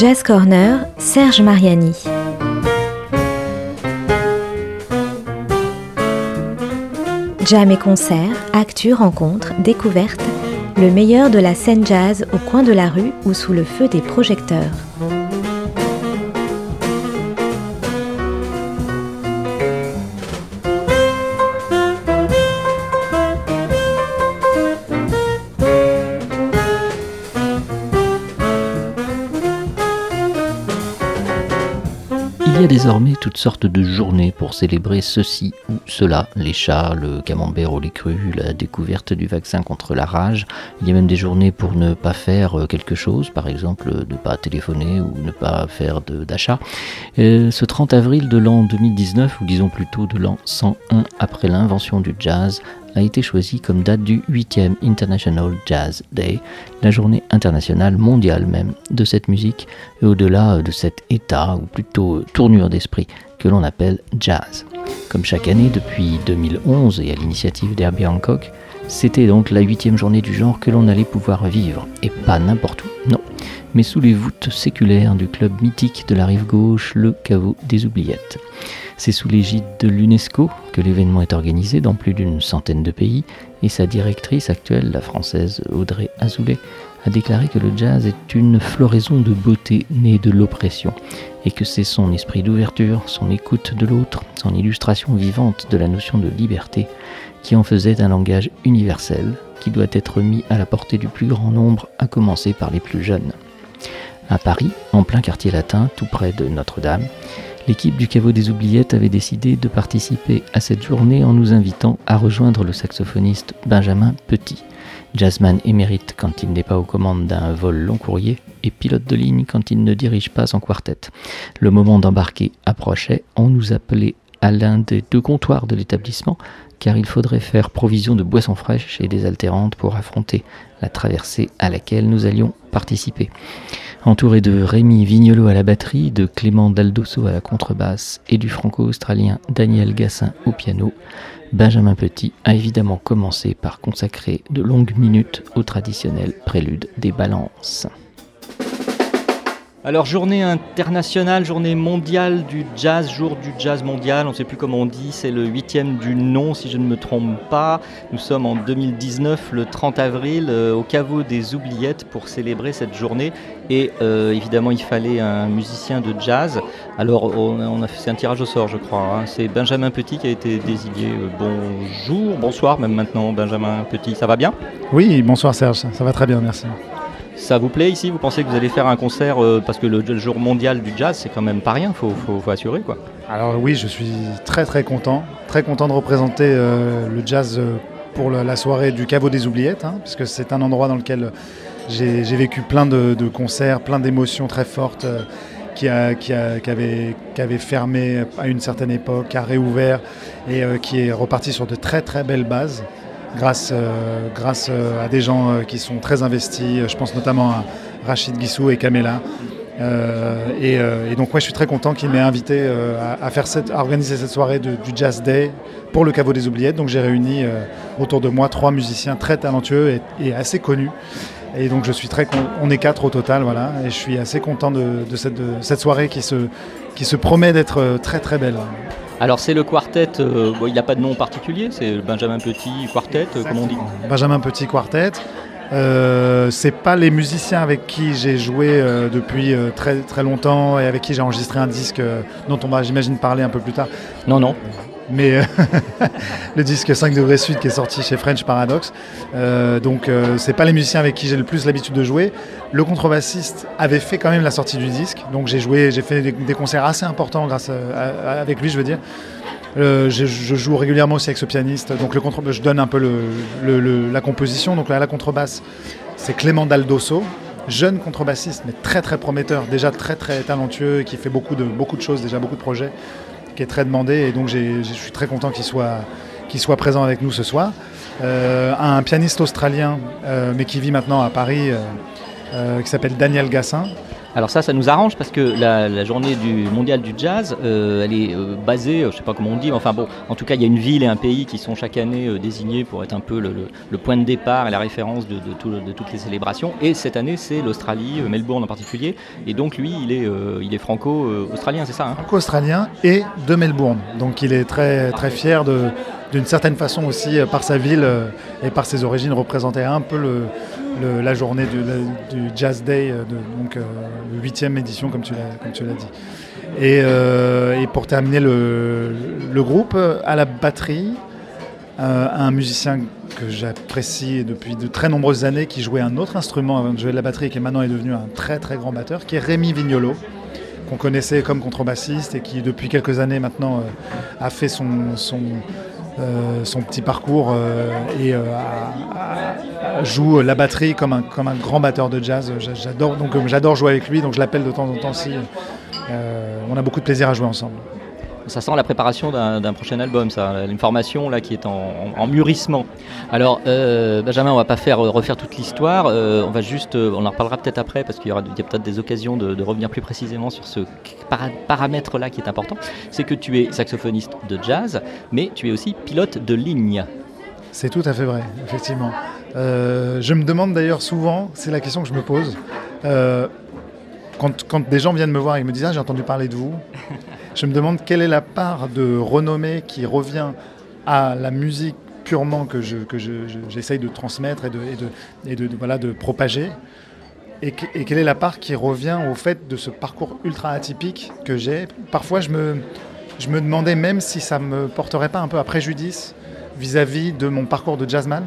Jazz Corner, Serge Mariani. Jam et concerts, actus, rencontres, découvertes, le meilleur de la scène jazz au coin de la rue ou sous le feu des projecteurs. Toutes sortes de journées pour célébrer ceci ou cela, les chats, le camembert au lait cru, la découverte du vaccin contre la rage. Il y a même des journées pour ne pas faire quelque chose, par exemple ne pas téléphoner ou ne pas faire d'achat. Euh, ce 30 avril de l'an 2019, ou disons plutôt de l'an 101 après l'invention du jazz, a été choisi comme date du 8e International Jazz Day, la journée internationale mondiale même de cette musique et au-delà de cet état, ou plutôt tournure d'esprit, que l'on appelle jazz. Comme chaque année depuis 2011 et à l'initiative d'Herbie Hancock, c'était donc la huitième journée du genre que l'on allait pouvoir vivre, et pas n'importe où, non, mais sous les voûtes séculaires du club mythique de la rive gauche, le caveau des oubliettes. C'est sous l'égide de l'UNESCO que l'événement est organisé dans plus d'une centaine de pays et sa directrice actuelle, la française Audrey Azoulay, a déclaré que le jazz est une floraison de beauté née de l'oppression et que c'est son esprit d'ouverture, son écoute de l'autre, son illustration vivante de la notion de liberté qui en faisait un langage universel qui doit être mis à la portée du plus grand nombre, à commencer par les plus jeunes. À Paris, en plein quartier latin, tout près de Notre-Dame, l'équipe du Caveau des Oubliettes avait décidé de participer à cette journée en nous invitant à rejoindre le saxophoniste Benjamin Petit, jazzman émérite quand il n'est pas aux commandes d'un vol long courrier et pilote de ligne quand il ne dirige pas son quartet. Le moment d'embarquer approchait, on nous appelait à l'un des deux comptoirs de l'établissement car il faudrait faire provision de boissons fraîches et désaltérantes pour affronter la traversée à laquelle nous allions participer. Entouré de Rémi Vignolo à la batterie, de Clément Daldosso à la contrebasse et du franco-australien Daniel Gassin au piano, Benjamin Petit a évidemment commencé par consacrer de longues minutes au traditionnel prélude des balances. Alors journée internationale, journée mondiale du jazz, jour du jazz mondial, on ne sait plus comment on dit, c'est le huitième du nom si je ne me trompe pas. Nous sommes en 2019, le 30 avril, euh, au caveau des oubliettes pour célébrer cette journée. Et euh, évidemment il fallait un musicien de jazz. Alors on a fait un tirage au sort je crois. Hein. C'est Benjamin Petit qui a été désigné. Euh, bonjour, bonsoir même maintenant Benjamin Petit, ça va bien? Oui, bonsoir Serge, ça va très bien, merci. Ça vous plaît ici? Vous pensez que vous allez faire un concert euh, Parce que le, jour mondial du jazz, c'est quand même pas rien, il faut, faut, assurer quoi. Alors oui, je suis très très content. Très content de représenter euh, le jazz euh, pour la soirée du Caveau des Oubliettes, hein, parce que c'est un endroit dans lequel j'ai vécu plein de, concerts, plein d'émotions très fortes. Qui, a, avait, qui, avait, fermé à une certaine époque, qui a réouvert et qui est reparti sur de très très belles bases grâce, euh, grâce euh, à des gens euh, qui sont très investis. Je pense notamment à Rachid Guissou et Kamela. et, donc, moi, je suis très content qu'il m'ait invité à, faire cette, organiser cette soirée du Jazz Day pour le Caveau des Oubliettes. Donc, j'ai réuni autour de moi trois musiciens très talentueux et, assez connus. Et donc, je suis très on est quatre au total, voilà. Et je suis assez content de, cette, cette, soirée qui se, qui se promet d'être très très belle. Alors c'est le quartet, euh, il n'y a pas de nom particulier, c'est Benjamin Petit quartet, euh, comme on dit Benjamin Petit quartet. Euh, c'est pas les musiciens avec qui j'ai joué euh, depuis très très longtemps et avec qui j'ai enregistré un disque dont on va j'imagine parler un peu plus tard. Non non mais euh, le disque 5 degrés sud qui est sorti chez French Paradox. Euh, donc euh, c'est pas les musiciens avec qui j'ai le plus l'habitude de jouer. Le contrebassiste avait fait quand même la sortie du disque, donc j'ai joué, j'ai fait des, concerts assez importants grâce avec lui, je veux dire. Je, joue régulièrement aussi avec ce pianiste, donc le contre, je donne un peu la composition. Donc là, la contrebasse, c'est Clément Daldosso, jeune contrebassiste, mais très très prometteur, déjà très très talentueux, qui fait beaucoup de, beaucoup de choses, déjà beaucoup de projets qui est très demandé et donc je suis très content qu'il soit, présent avec nous ce soir. un pianiste australien, mais qui vit maintenant à Paris, qui s'appelle Daniel Gassin, alors ça, ça nous arrange parce que la, journée du mondial du jazz, euh, elle est euh, basée, euh, je sais pas comment on dit, mais enfin bon, en tout cas, il y a une ville et un pays qui sont chaque année désignés pour être un peu le, point de départ et la référence de, toutes les célébrations. Et cette année, c'est l'Australie, Melbourne en particulier. Et donc lui, il est, il est franco-australien, c'est ça hein? Franco-australien et de Melbourne. Donc il est très très fier de d'une certaine façon aussi par sa ville et par ses origines représenter un peu le, la journée du, Jazz Day, euh, donc euh, le huitième édition comme tu l'as dit. Euh, et, pour terminer le, groupe, à la batterie, un musicien que j'apprécie depuis de très nombreuses années, qui jouait un autre instrument avant de jouer de la batterie et qui maintenant est devenu un très très grand batteur, qui est Rémi Vignolo, qu'on connaissait comme contrebassiste et qui depuis quelques années maintenant a fait son, euh, son petit parcours euh, et euh, joue la batterie comme un, comme un grand batteur de jazz. J'adore donc j'adore jouer avec lui, donc je l'appelle de temps en temps si on a beaucoup de plaisir à jouer ensemble. Ça sent la préparation d'un prochain album, ça, une formation là qui est en, mûrissement. Alors, euh, Benjamin, on va pas faire refaire toute l'histoire. Euh, on va juste, euh, on en reparlera peut-être après parce qu'il y aura peut-être des occasions de, revenir plus précisément sur ce paramètre là qui est important. C'est que tu es saxophoniste de jazz, mais tu es aussi pilote de ligne. C'est tout à fait vrai, effectivement. je me demande d'ailleurs souvent, c'est la question que je me pose. Quand, des gens viennent me voir et me disent ah, j'ai entendu parler de vous, je me demande quelle est la part de renommée qui revient à la musique purement que j'essaye je, de transmettre et de, de, voilà, de propager. Et, quelle est la part qui revient au fait de ce parcours ultra atypique que j'ai. Parfois, je me, je me demandais même si ça me porterait pas un peu à préjudice vis-à-vis de mon parcours de jazzman,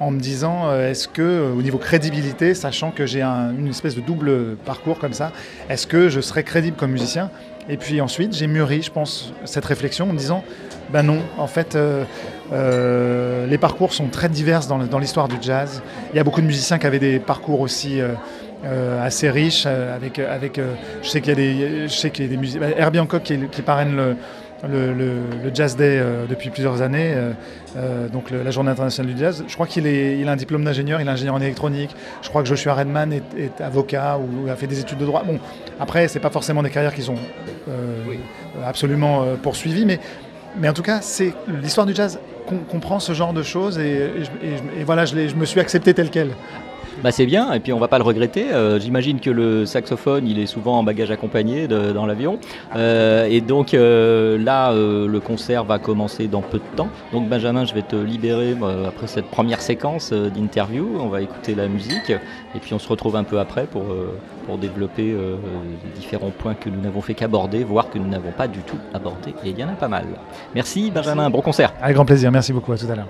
en me disant euh, est-ce que, euh, au niveau crédibilité, sachant que j'ai une espèce de double parcours comme ça, est-ce que je serais crédible comme musicien? Et puis ensuite, j'ai mûri, je pense, cette réflexion en me disant, ben non, en fait, euh, les parcours sont très divers dans, l'histoire du jazz. Il y a beaucoup de musiciens qui avaient des parcours aussi assez riches, avec, avec je sais qu'il y a des, je musiciens, Herbie Hancock qui parraine le, le, Jazz Day euh, depuis plusieurs années, euh, euh, donc la Journée internationale du jazz. Je crois qu'il il a un diplôme d'ingénieur, il est ingénieur en électronique. Je crois que Joshua Redman est, avocat ou a fait des études de droit. Bon, après, c'est pas forcément des carrières qui sont absolument poursuivies, mais, mais en tout cas, c'est l'histoire du jazz comprend ce genre de choses et, et voilà, je, je me suis accepté tel quel. Bah c'est bien, et puis on va pas le regretter. Euh, j'imagine que le saxophone, il est souvent en bagage accompagné dans l'avion. Euh, et donc euh, là, le concert va commencer dans peu de temps. Donc Benjamin, je vais te libérer après cette première séquence d'interview. On va écouter la musique, et puis on se retrouve un peu après pour, pour développer les différents points que nous n'avons fait qu'aborder, voire que nous n'avons pas du tout abordé. Et il y en a pas mal. Merci Benjamin, bon concert. Avec grand plaisir, merci beaucoup, à tout à l'heure.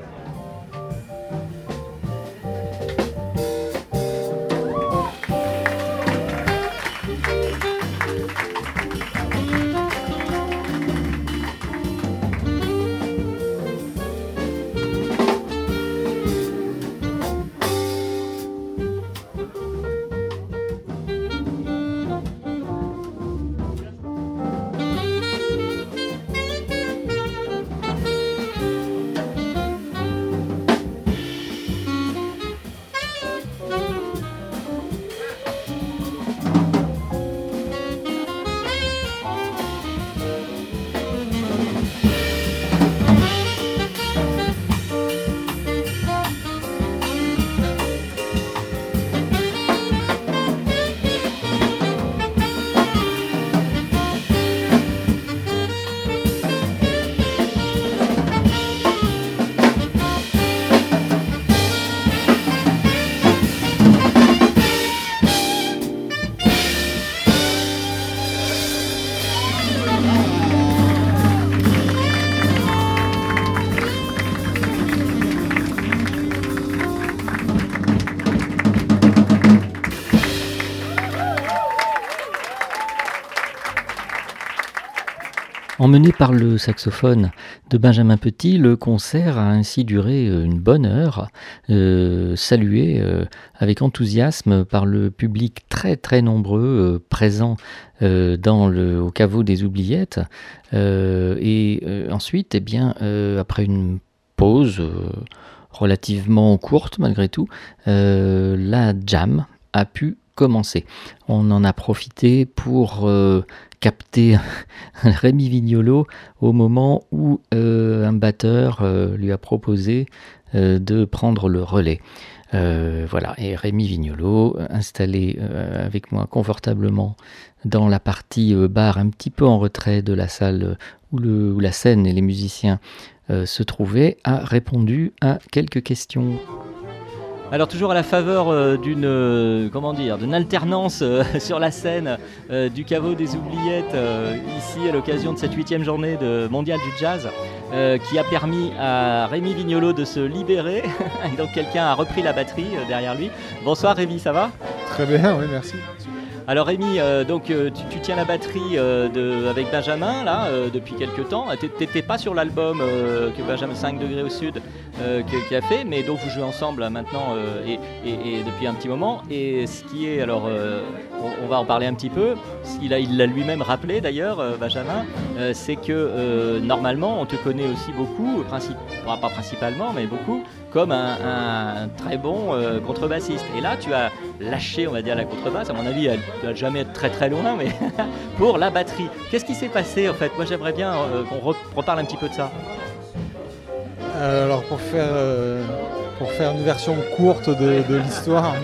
Emmené par le saxophone de Benjamin Petit, le concert a ainsi duré euh, une bonne heure, euh, salué euh, avec enthousiasme par le public très très nombreux présent dans le, au caveau des oubliettes. et ensuite, eh après une pause relativement courte malgré tout, la jam a pu On en a profité pour capter Rémi Vignolo au moment où euh, un batteur euh, lui a proposé euh, de prendre le relais. voilà, et Rémi Vignolo, installé avec moi confortablement dans la partie bar, un petit peu en retrait de la salle où, le, où la scène et les musiciens se trouvaient, a répondu à quelques questions. Alors toujours à la faveur euh, d'une euh, comment dire d'une alternance euh, sur la scène du caveau des oubliettes ici à l'occasion de cette huitième journée de mondial du jazz qui a permis à Rémi Vignolo de se libérer et donc quelqu'un a repris la batterie derrière lui. Bonsoir Rémi, ça va? Très bien, oui merci. Alors Rémi, euh, donc euh, tu, tiens la batterie euh, avec Benjamin là depuis quelques temps. T'étais pas sur l'album que Benjamin 5 degrés au sud qui, a fait, mais donc vous jouez ensemble maintenant et, depuis un petit moment. Et ce qui est alors, on, va en parler un petit peu. Il l'a lui-même rappelé d'ailleurs, Benjamin, c'est que normalement on te connaît aussi beaucoup, pas principalement, mais beaucoup comme un, très bon euh, contrebassiste. Et là, tu as lâché, on va dire, la contrebasse. À mon avis, elle ne doit jamais être très très loin, mais pour la batterie. Qu'est-ce qui s'est passé en fait? Moi, j'aimerais bien euh, qu'on reparle un petit peu de ça. Euh, alors, pour faire, pour faire une version courte de, l'histoire,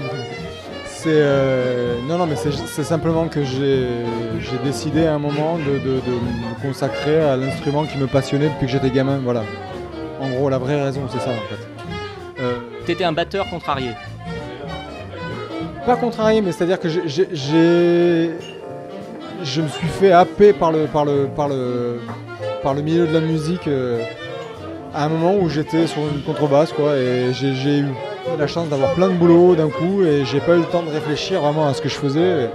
c'est non, non, mais c'est simplement que j'ai décidé à un moment de, de, me consacrer à l'instrument qui me passionnait depuis que j'étais gamin. Voilà. En gros, la vraie raison, c'est ça en fait. Euh, T'étais un batteur contrarié Pas contrarié, mais c'est-à-dire que j'ai. Je me suis fait happer par le, par le, par le, par le milieu de la musique euh, à un moment où j'étais sur une contrebasse, quoi, et j'ai eu la chance d'avoir plein de boulot d'un coup, et j'ai pas eu le temps de réfléchir vraiment à ce que je faisais.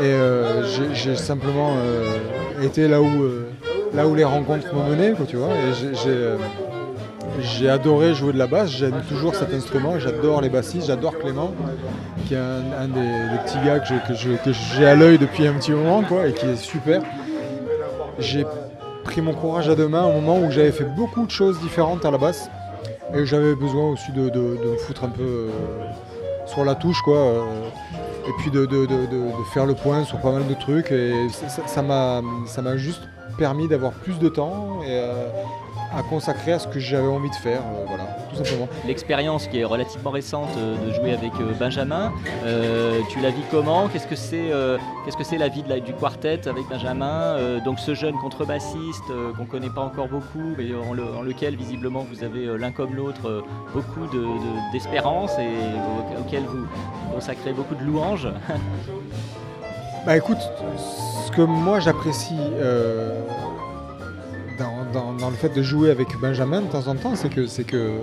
Et, euh, j'ai simplement été là où, là où les rencontres m'ont mené, quoi, tu vois. Et j'ai j'ai adoré jouer de la basse, j'aime toujours cet instrument, j'adore les bassistes, j'adore Clément, qui est un, des, petits gars que j'ai à l'œil depuis un petit moment quoi, et qui est super. J'ai pris mon courage à deux mains au moment où j'avais fait beaucoup de choses différentes à la basse et j'avais besoin aussi de, me foutre un peu euh, sur la touche quoi. Euh, et puis de, faire le point sur pas mal de trucs et ça m'a juste permis d'avoir plus de temps euh, à consacrer à ce que j'avais envie de faire, euh, voilà, tout simplement. L'expérience qui est relativement récente euh, de jouer avec euh, Benjamin, tu la vis comment? Qu'est-ce que c'est qu'est-ce que c'est la vie de du quartet avec Benjamin Donc ce jeune contrebassiste qu'on ne connaît pas encore beaucoup, mais en, lequel visiblement vous avez l'un comme l'autre beaucoup d'espérance et auquel vous consacrez beaucoup de louanges? bah écoute, ce que moi j'apprécie dans, le fait de jouer avec Benjamin de temps en temps, c'est que,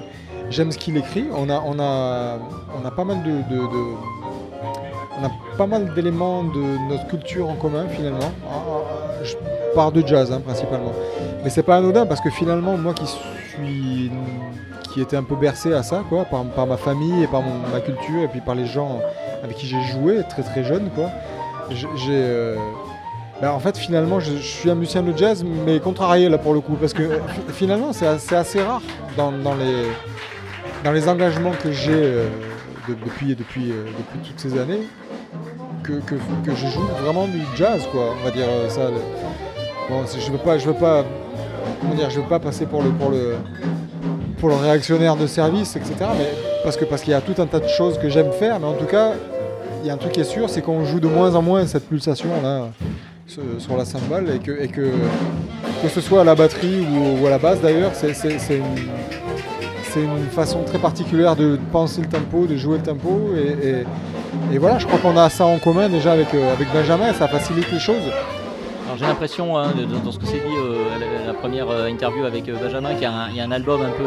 j'aime ce qu'il écrit. On a, pas mal d'éléments de notre culture en commun finalement. Ah, ah, je pars de jazz hein, principalement, mais c'est pas anodin parce que finalement moi qui suis, qui était un peu bercé à ça par, ma famille et par ma culture et puis par les gens avec qui j'ai joué très très jeune. J'ai euh, bah, en fait, finalement, je, suis un musicien de jazz, mais contrarié là pour le coup, parce que finalement, c'est assez, rare dans, les, engagements que j'ai euh, depuis, euh, depuis toutes ces années que, je joue vraiment du jazz, quoi. On va dire euh, ça. Bon, je veux pas, je veux pas, dire, je veux pas passer pour le, pour le, pour le réactionnaire de service, etc. Mais parce que parce qu'il y a tout un tas de choses que j'aime faire, mais en tout cas, il y a un truc qui est sûr, c'est qu'on joue de moins en moins cette pulsation là sur la cymbale et que, et que, que ce soit à la batterie ou, à la basse d'ailleurs, c'est une, une, façon très particulière de penser le tempo, de jouer le tempo et, et, voilà, je crois qu'on a ça en commun déjà avec, euh, avec Benjamin, ça facilite les choses. J'ai l'impression, hein, dans ce que c'est dit euh, la, première euh, interview avec euh, Benjamin, qu'il y, a un album un peu,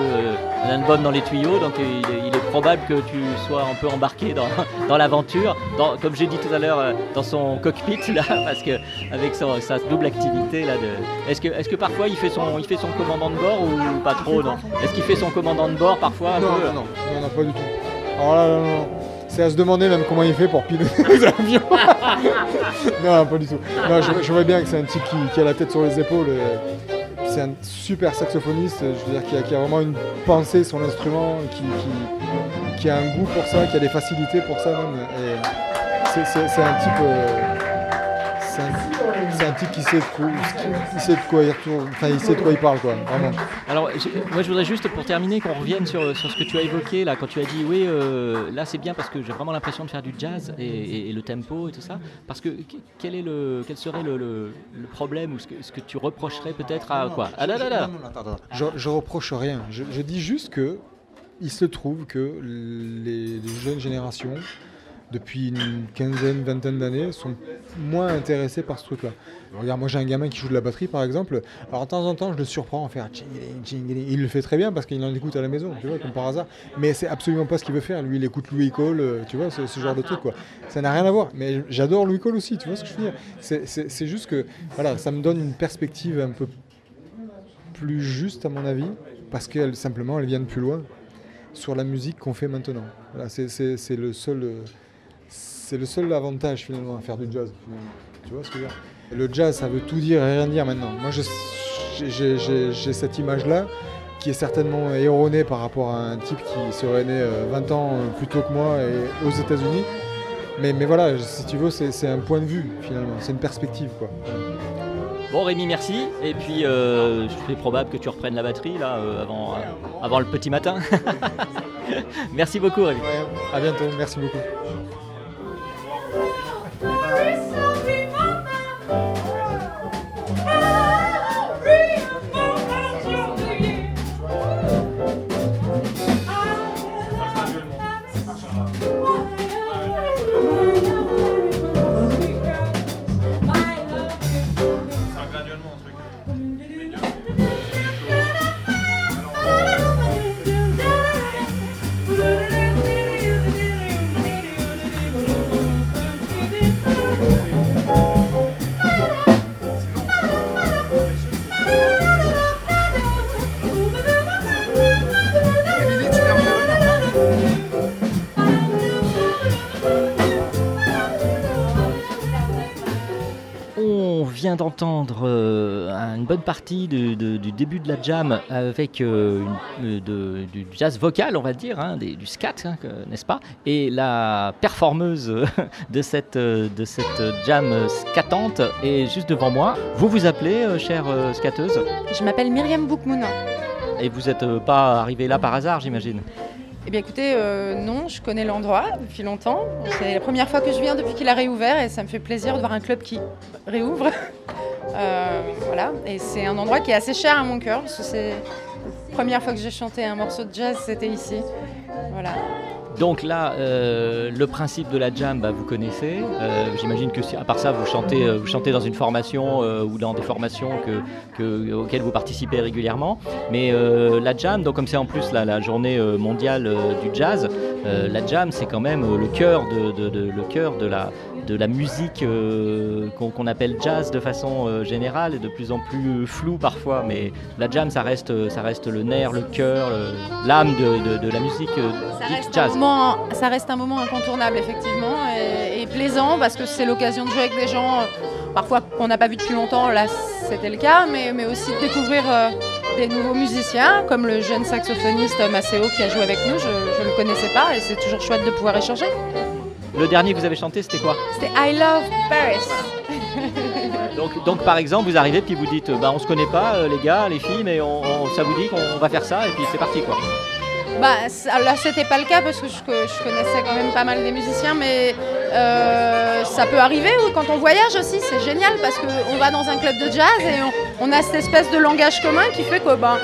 un album dans les tuyaux, donc il est, probable que tu sois un peu embarqué dans, dans l'aventure, comme j'ai dit tout à l'heure, dans son cockpit là, parce que avec sa double activité là, de... est-ce que, est-ce que parfois il fait son, il fait son commandant de bord ou pas trop non? Est-ce qu'il fait son commandant de bord parfois non, non, non, non, pas du tout. Alors là, non, non. C'est à se demander même comment il fait pour piloter les avions. non, pas du tout. Non, je, vois bien que c'est un type qui, a la tête sur les épaules. C'est un super saxophoniste, je veux dire, qui a, vraiment une pensée sur l'instrument, qui, a un goût pour ça, qui a des facilités pour ça même. c'est un type. Euh, c'est un, type qui sait, de quoi, il sait de quoi il retourne, enfin il sait de quoi il parle quoi, vraiment. Alors moi je voudrais juste pour terminer qu'on revienne sur, sur, ce que tu as évoqué là, quand tu as dit oui euh, là c'est bien parce que j'ai vraiment l'impression de faire du jazz et, le tempo et tout ça, parce que quel, est le, quel serait le, le, problème ou ce que, ce que tu reprocherais peut-être à quoi? Ah là là là je, je reproche rien, je, je, dis juste que il se trouve que les, les jeunes générations depuis une quinzaine, vingtaine d'années, sont moins intéressés par ce truc-là. Regarde, moi j'ai un gamin qui joue de la batterie par exemple. Alors de temps en temps, je le surprends en faire Il le fait très bien parce qu'il en écoute à la maison, tu vois, comme par hasard. Mais c'est absolument pas ce qu'il veut faire. Lui, il écoute Louis Cole, euh, tu vois, ce, genre de truc quoi. Ça n'a rien à voir. Mais j'adore Louis Cole aussi, tu vois ce que je veux dire. C'est juste que, voilà, ça me donne une perspective un peu plus juste à mon avis, parce qu'elle simplement, elle vient de plus loin sur la musique qu'on fait maintenant. Voilà, c'est le seul. Euh, c'est le seul avantage finalement à faire du jazz. Tu vois ce que je veux dire? Le jazz, ça veut tout dire et rien dire maintenant. Moi, j'ai cette image-là qui est certainement erronée par rapport à un type qui serait né 20 euh, ans plus tôt que moi et aux États-Unis. Mais, mais voilà, si tu veux, c'est un point de vue finalement, c'est une perspective. Quoi. Bon Rémi, merci. Et puis, euh, je fais probable que tu reprennes la batterie là euh, avant, avant le petit matin. merci beaucoup Rémi. à bientôt, merci beaucoup. D'entendre euh, une bonne partie du début de la jam avec euh, euh, du jazz vocal, on va dire, hein, du scat, hein, n'est-ce pas? Et la performeuse de cette, de cette jam scatante est juste devant moi. Vous vous appelez, chère scatteuse? Je m'appelle Myriam Boukmouna. Et vous n'êtes pas arrivée là par hasard, j'imagine? Eh bien écoutez, non, je connais l'endroit depuis longtemps. C'est la première fois que je viens depuis qu'il a réouvert et ça me fait plaisir de voir un club qui réouvre. Euh, voilà, et c'est un endroit qui est assez cher à mon cœur, première fois que j'ai chanté un morceau de jazz, c'était ici. Voilà. Donc là, euh, le principe de la jam, bah, vous connaissez. Euh, j'imagine que à part ça, vous chantez, vous chantez dans une formation ou dans des formations que, auxquelles vous participez régulièrement. Mais la jam, donc comme c'est en plus la, journée mondiale du jazz, la jam, c'est quand même le cœur de, la, musique euh, qu'on appelle jazz de façon euh, générale et de plus en plus floue parfois, mais la jam ça reste, ça reste le nerf, le cœur, l'âme de, la musique euh, jazz. ça reste un moment incontournable effectivement et, plaisant parce que c'est l'occasion de jouer avec des gens parfois qu'on n'a pas vu depuis longtemps, là c'était le cas, mais, mais aussi de découvrir des nouveaux musiciens comme le jeune saxophoniste Maceo qui a joué avec nous, je ne le connaissais pas et c'est toujours chouette de pouvoir échanger. Le dernier que vous avez chanté, c'était quoi? C'était I Love Paris. donc, par exemple, vous arrivez puis vous dites, bah, on se connaît pas, euh, les gars, les filles, mais on, ça vous dit qu'on va faire ça et puis c'est parti quoi. Bah, là, c'était pas le cas parce que je, connaissais quand même pas mal des musiciens, mais euh, ça peut arriver quand on voyage aussi, c'est génial parce qu'on va dans un club de jazz et on, a cette espèce de langage commun qui fait que bah,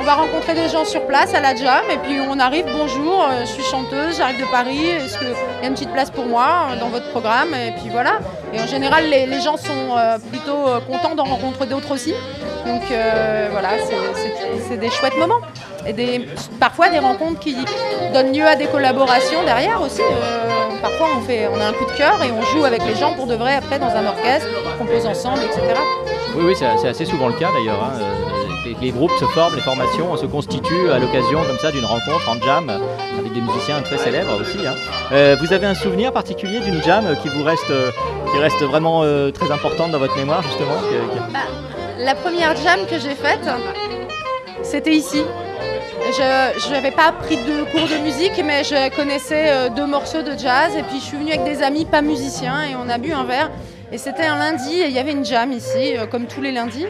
on va rencontrer des gens sur place à la jam et puis on arrive, bonjour, euh, je suis chanteuse, j'arrive de Paris, est-ce qu'il y a une petite place pour moi euh, dans votre programme Et puis voilà. Et en général, les, gens sont euh, plutôt contents d'en rencontrer d'autres aussi. Donc voilà, c'est des chouettes moments. Et des, parfois des rencontres qui donnent lieu à des collaborations derrière aussi. parfois on, fait, on a un coup de cœur et on joue avec les gens pour de vrai après dans un orchestre, on compose ensemble, etc. Oui, oui, c'est assez souvent le cas d'ailleurs. Hein les, groupes se forment, les formations se constituent à l'occasion comme ça d'une rencontre en jam avec des musiciens très célèbres aussi. Hein. Euh, vous avez un souvenir particulier d'une jam qui vous reste, qui reste vraiment euh, très importante dans votre mémoire justement bah, La première jam que j'ai faite, c'était ici. Je n'avais pas pris de cours de musique, mais je connaissais euh, deux morceaux de jazz. Et puis je suis venue avec des amis pas musiciens et on a bu un verre. Et c'était un lundi et il y avait une jam ici, comme tous les lundis.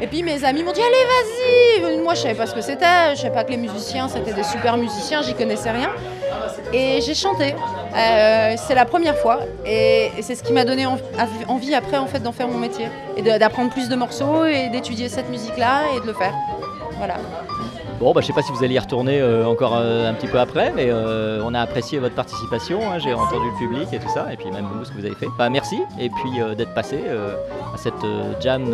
Et puis mes amis m'ont dit allez vas-y Moi je savais pas ce que c'était, je savais pas que les musiciens c'était des super musiciens, j'y connaissais rien. Et j'ai chanté. Euh, c'est la première fois et, c'est ce qui m'a donné envie après en fait d'en faire mon métier et d'apprendre plus de morceaux et d'étudier cette musique-là et de le faire. Voilà. Bon, bah, je ne sais pas si vous allez y retourner euh, encore euh, un petit peu après, mais euh, on a apprécié votre participation. Hein, j'ai entendu le public et tout ça, et puis même vous, ce que vous avez fait. Bah, merci, et puis d'être passé à cette jam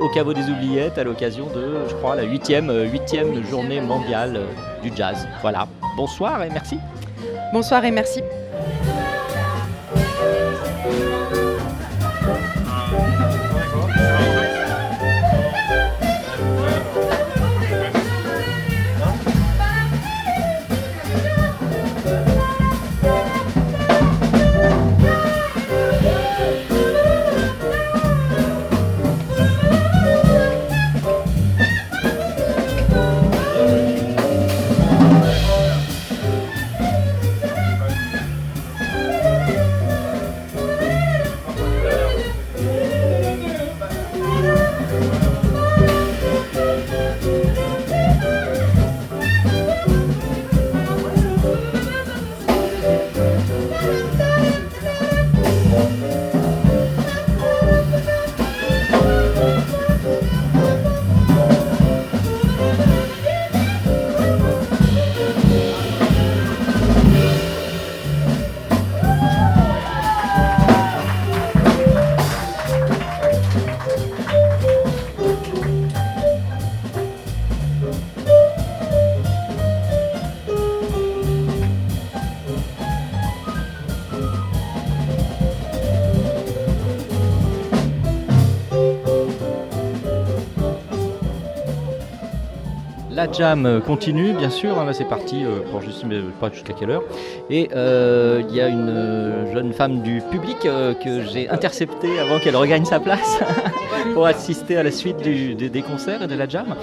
au caveau des oubliettes à l'occasion de, je crois, la huitième, huitième journée mondiale du jazz. Voilà. Bonsoir et merci. Bonsoir et merci. Jam continue, bien sûr. Hein, là, c'est parti euh, pour je sais pas jusqu'à quelle heure. Et euh, il y a une euh, jeune femme du public que j'ai interceptée avant qu'elle regagne sa place pour assister à la suite des concerts et de la jam.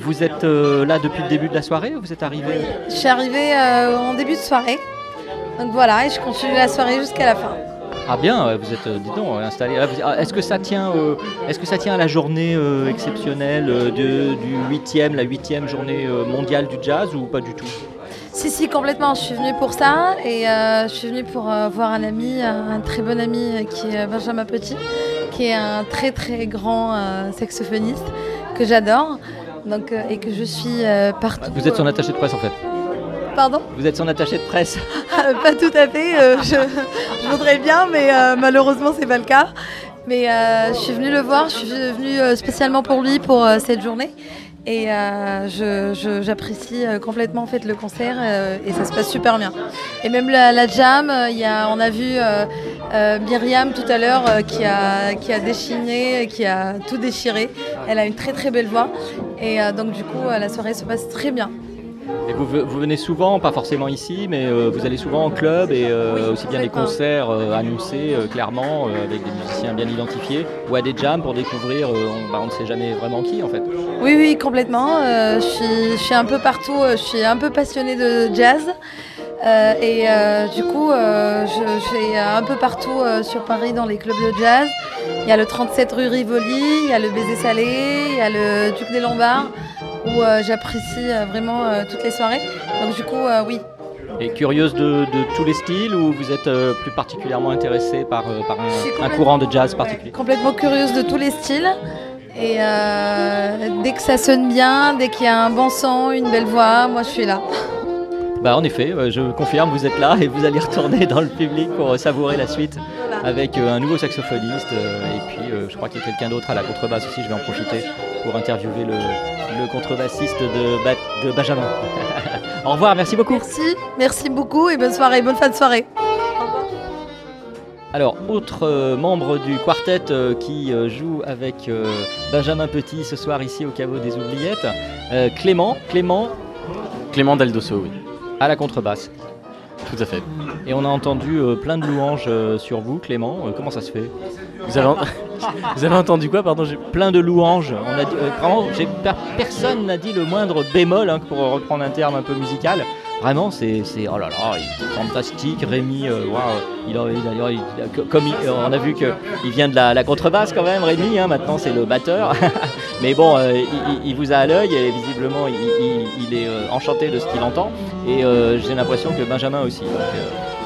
vous êtes là depuis le début de la soirée ou vous êtes arrivé Je suis arrivée en début de soirée. Donc voilà, et je continue la soirée jusqu'à la fin. Ah bien, vous êtes, dis donc, installé. Ah, est-ce que ça tient, euh, est-ce que ça tient à la journée euh, exceptionnelle euh, de, du 8e, la huitième journée mondiale du jazz ou pas du tout? Si, si, complètement. Je suis venue pour ça et je suis venue pour voir un ami, un très bon ami qui est Benjamin Petit, qui est un très très grand saxophoniste que j'adore. Donc, et que je suis partout. Vous êtes son attaché de presse en fait? Pardon Vous êtes son attaché de presse ah, Pas tout à fait. Euh, je, voudrais bien, mais euh, malheureusement, c'est pas le cas. Mais euh, je suis venue le voir, je suis venue spécialement pour lui pour cette journée. Et j'apprécie complètement en fait, le concert et ça se passe super bien. Et même la, jam, y a, on a vu Myriam tout à l'heure qui, a, qui a déchiné, qui a tout déchiré. Elle a une très très belle voix. Et donc du coup, la soirée se passe très bien. Et vous, venez souvent, pas forcément ici, mais euh, vous allez souvent en club et euh, aussi bien des concerts euh, annoncés clairement avec des musiciens bien identifiés ou à des jams pour découvrir, bah, on, ne sait jamais vraiment qui en fait. Oui, oui, complètement. je, suis, un peu partout, je suis un peu passionnée de jazz. et du coup, je, vais un peu partout sur Paris dans les clubs de jazz. Il y a le 37 rue Rivoli, il y a le Baiser Salé, il y a le Duc des Lombards où euh, j'apprécie euh, vraiment euh, toutes les soirées. Donc du coup, oui, et curieuse de, tous les styles ou vous êtes plus particulièrement intéressée par, un, courant de jazz particulier? Complètement curieuse de tous les styles. Et euh, dès que ça sonne bien, dès qu'il y a un bon son, une belle voix, moi je suis là. Bah, en effet, je confirme, vous êtes là et vous allez retourner dans le public pour savourer la suite avec un nouveau saxophoniste. et puis, je crois qu'il y a quelqu'un d'autre à la contrebasse aussi. Je vais en profiter pour interviewer le, contrebassiste de, de Benjamin. Au revoir, merci beaucoup. Merci, merci beaucoup et bonne soirée, bonne fin de soirée. Alors, autre membre du quartet qui joue avec Benjamin Petit ce soir ici au caveau des Oubliettes, Clément. Clément. Clément Daldosso, oui à la contrebasse. Tout à fait. Et on a entendu euh, plein de louanges euh, sur vous, Clément. Euh, comment ça se fait? vous avez, entendu quoi Pardon, j'ai plein de louanges. On a vraiment, personne n'a dit le moindre bémol, hein, pour reprendre un terme un peu musical. Vraiment, c'est, oh là là, il est fantastique. Rémi, il, comme on a vu qu'il vient de la, contrebasse quand même, Rémi. Hein, maintenant, c'est le batteur. Mais bon, il, vous a à l'œil et visiblement, il, est enchanté de ce qu'il entend. Et j'ai l'impression que Benjamin aussi.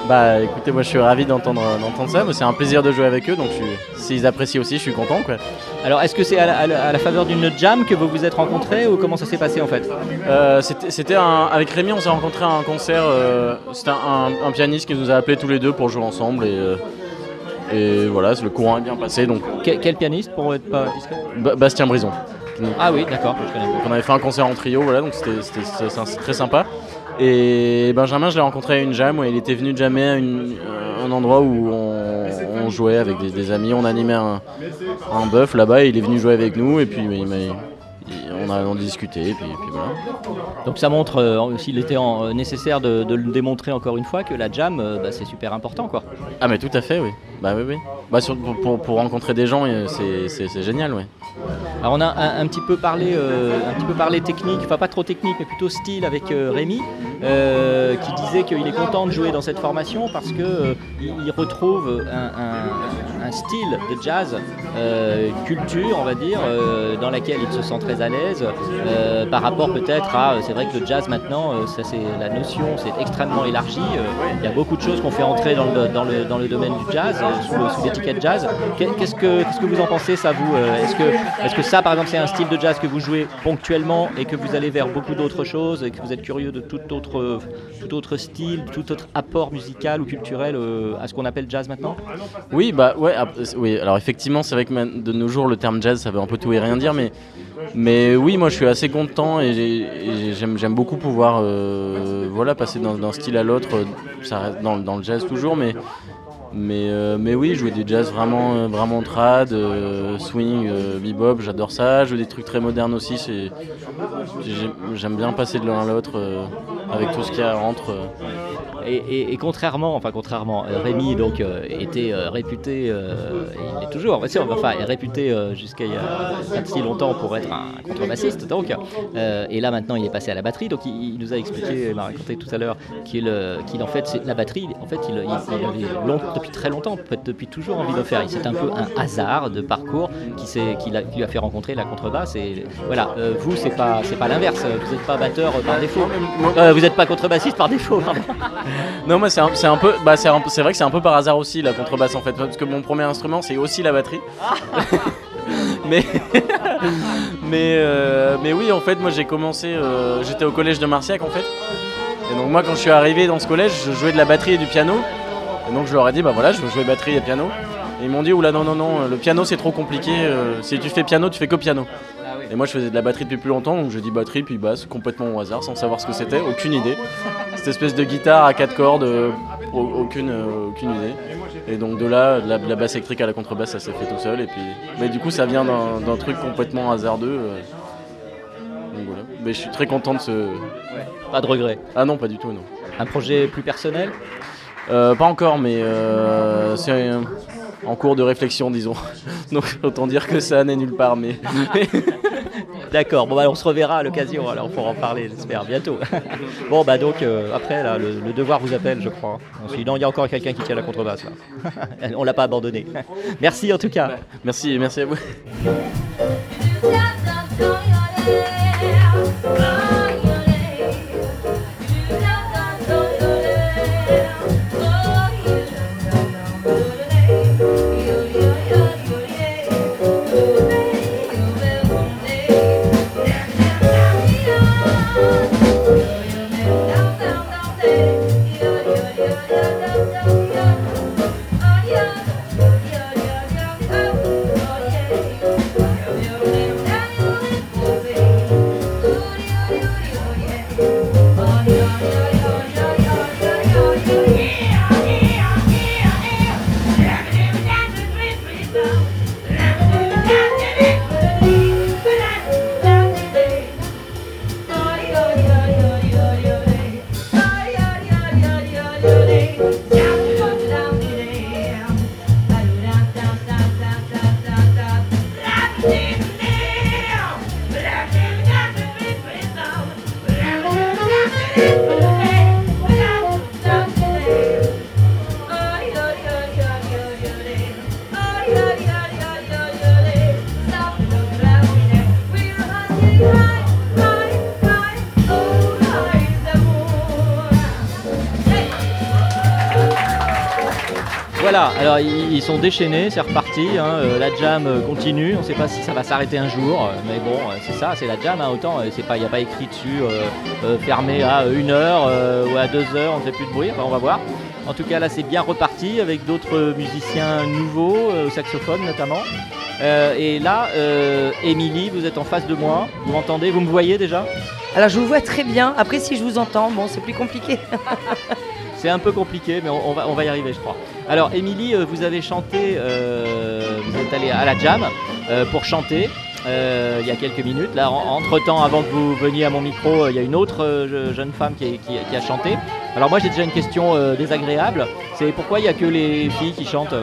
Bah écoutez, moi je suis ravi d'entendre d'entendre ça, c'est un plaisir de jouer avec eux, donc s'ils apprécient aussi, je suis content. Quoi. Alors est-ce que c'est à, la faveur d'une jam que vous vous êtes rencontrés ou comment ça s'est passé en fait? Euh, C'était avec Rémi, on s'est rencontrés à un concert, euh, c'était un, pianiste qui nous a appelés tous les deux pour jouer ensemble et, euh, et voilà, le courant est bien passé. Donc... Quel, pianiste pour être pas discret? Bastien Brison. Ah oui, d'accord, On avait fait un concert en trio, voilà, donc c'était très sympa. Et Benjamin, je l'ai rencontré à une jam où il était venu jammer à un endroit où on, jouait avec des, amis, on animait un, un bœuf là-bas et il est venu jouer avec nous et puis il m'a on a, discuté, et puis, voilà. Donc ça montre euh, s'il était euh, nécessaire de, le démontrer encore une fois que la jam, euh, bah, c'est super important, quoi. Ah mais tout à fait, oui. Bah oui, oui. Bah, pour, rencontrer des gens, c'est génial, oui. Alors on a un, petit peu parlé, un petit peu parlé technique, enfin pas trop technique, mais plutôt style avec Rémi, qui disait qu'il est content de jouer dans cette formation parce que il, retrouve un, style de jazz, une culture, on va dire, dans laquelle il se sent très à l'aise euh, par rapport peut-être à. C'est vrai que le jazz maintenant, euh, ça c'est la notion, c'est extrêmement élargi. Euh, il y a beaucoup de choses qu'on fait entrer dans le, dans le, dans le domaine du jazz, sous, l'étiquette jazz. Qu'est-ce que, qu'est-ce que vous en pensez, ça vous Est-ce que, est-ce que ça, par exemple, c'est un style de jazz que vous jouez ponctuellement et que vous allez vers beaucoup d'autres choses et que vous êtes curieux de tout autre, tout autre style, tout autre apport musical ou culturel à ce qu'on appelle jazz maintenant? Oui, bah ouais, oui. Alors effectivement, c'est vrai que de nos jours, le terme jazz, ça veut un peu tout et rien dire, mais mais oui, moi je suis assez content et j'aime beaucoup pouvoir euh, voilà, passer d'un style à l'autre. Reste dans, le jazz toujours, mais, mais, euh, mais oui, jouer du jazz vraiment, vraiment trad, euh, swing, bebop, j'adore ça. Jouer des trucs très modernes aussi, j'aime bien passer de l'un à l'autre avec tout ce qu'il y a entre. Et, contrairement, enfin contrairement, euh, Rémi donc euh, était euh, réputé, il est toujours, enfin est réputé jusqu'à il y a si longtemps pour être un contrebassiste donc, et là maintenant il est passé à la batterie, donc il, nous a expliqué, il m'a raconté tout à l'heure qu'il en fait la batterie, en fait il, avait depuis très longtemps, peut-être depuis toujours envie de faire. C'est un peu un hasard de parcours qui, qui, lui a fait rencontrer la contrebasse et voilà. vous c'est pas c'est pas l'inverse, vous n'êtes pas batteur par défaut, vous n'êtes pas contrebassiste par défaut. non, moi c'est un, peu, bah, c'est vrai que c'est un peu par hasard aussi la contrebasse en fait, parce que mon premier instrument c'est aussi la batterie. mais mais euh, mais oui, en fait, moi j'ai commencé, euh, j'étais au collège de Marciac en fait. Et donc moi quand je suis arrivé dans ce collège, je jouais de la batterie et du piano. Et donc je leur ai dit bah voilà, je veux jouer batterie et piano. Et ils m'ont dit oula non non non, le piano c'est trop compliqué. Euh, si tu fais piano, tu fais que piano. Et moi je faisais de la batterie depuis plus longtemps, donc je dis batterie puis basse complètement au hasard, sans savoir ce que c'était, aucune idée. Cette espèce de guitare à quatre cordes, euh, aucune, euh, aucune idée. Et donc de là, de la, basse électrique à la contrebasse, ça s'est fait tout seul. Et puis, mais du coup, ça vient d'un truc complètement hasardeux. Euh. donc voilà. Mais je suis très content de ce. Pas de regret. Ah non, pas du tout, non. Un projet plus personnel? Pas encore, mais c'est en cours de réflexion, disons. donc autant dire que ça n'est nulle part, mais. D'accord, bon bah on se reverra à l'occasion, alors pour en parler, j'espère, bientôt. bon bah donc euh, après là, le, devoir vous appelle, je crois. Ensuite, non, il y a encore quelqu'un qui tient la contrebasse là. on l'a pas abandonné. merci en tout cas. Merci, merci à vous. Ils, sont déchaînés, c'est reparti, hein, euh, la jam euh, continue, on ne sait pas si ça va s'arrêter un jour, euh, mais bon, c'est ça, c'est la jam, hein, autant, il n'y a pas écrit dessus euh, fermé à une heure ou à deux heures, on ne fait plus de bruit, enfin, on va voir. En tout cas là c'est bien reparti avec d'autres musiciens nouveaux, au saxophone notamment. Et là, Émilie, vous êtes en face de moi, vous m'entendez, vous me voyez déjà? Alors je vous vois très bien. Après, si je vous entends, bon, c'est plus compliqué. C'est un peu compliqué, mais on va, on va y arriver, je crois. Alors, Émilie, euh, vous avez chanté, euh, vous êtes allée à la jam euh, pour chanter euh, il y a quelques minutes. Là, en- entre-temps, avant que vous veniez à mon micro, euh, il y a une autre euh, je- jeune femme qui, est- qui- qui a chanté. Alors, moi, j'ai déjà une question désagréable. C'est pourquoi il n'y a que les filles qui chantent?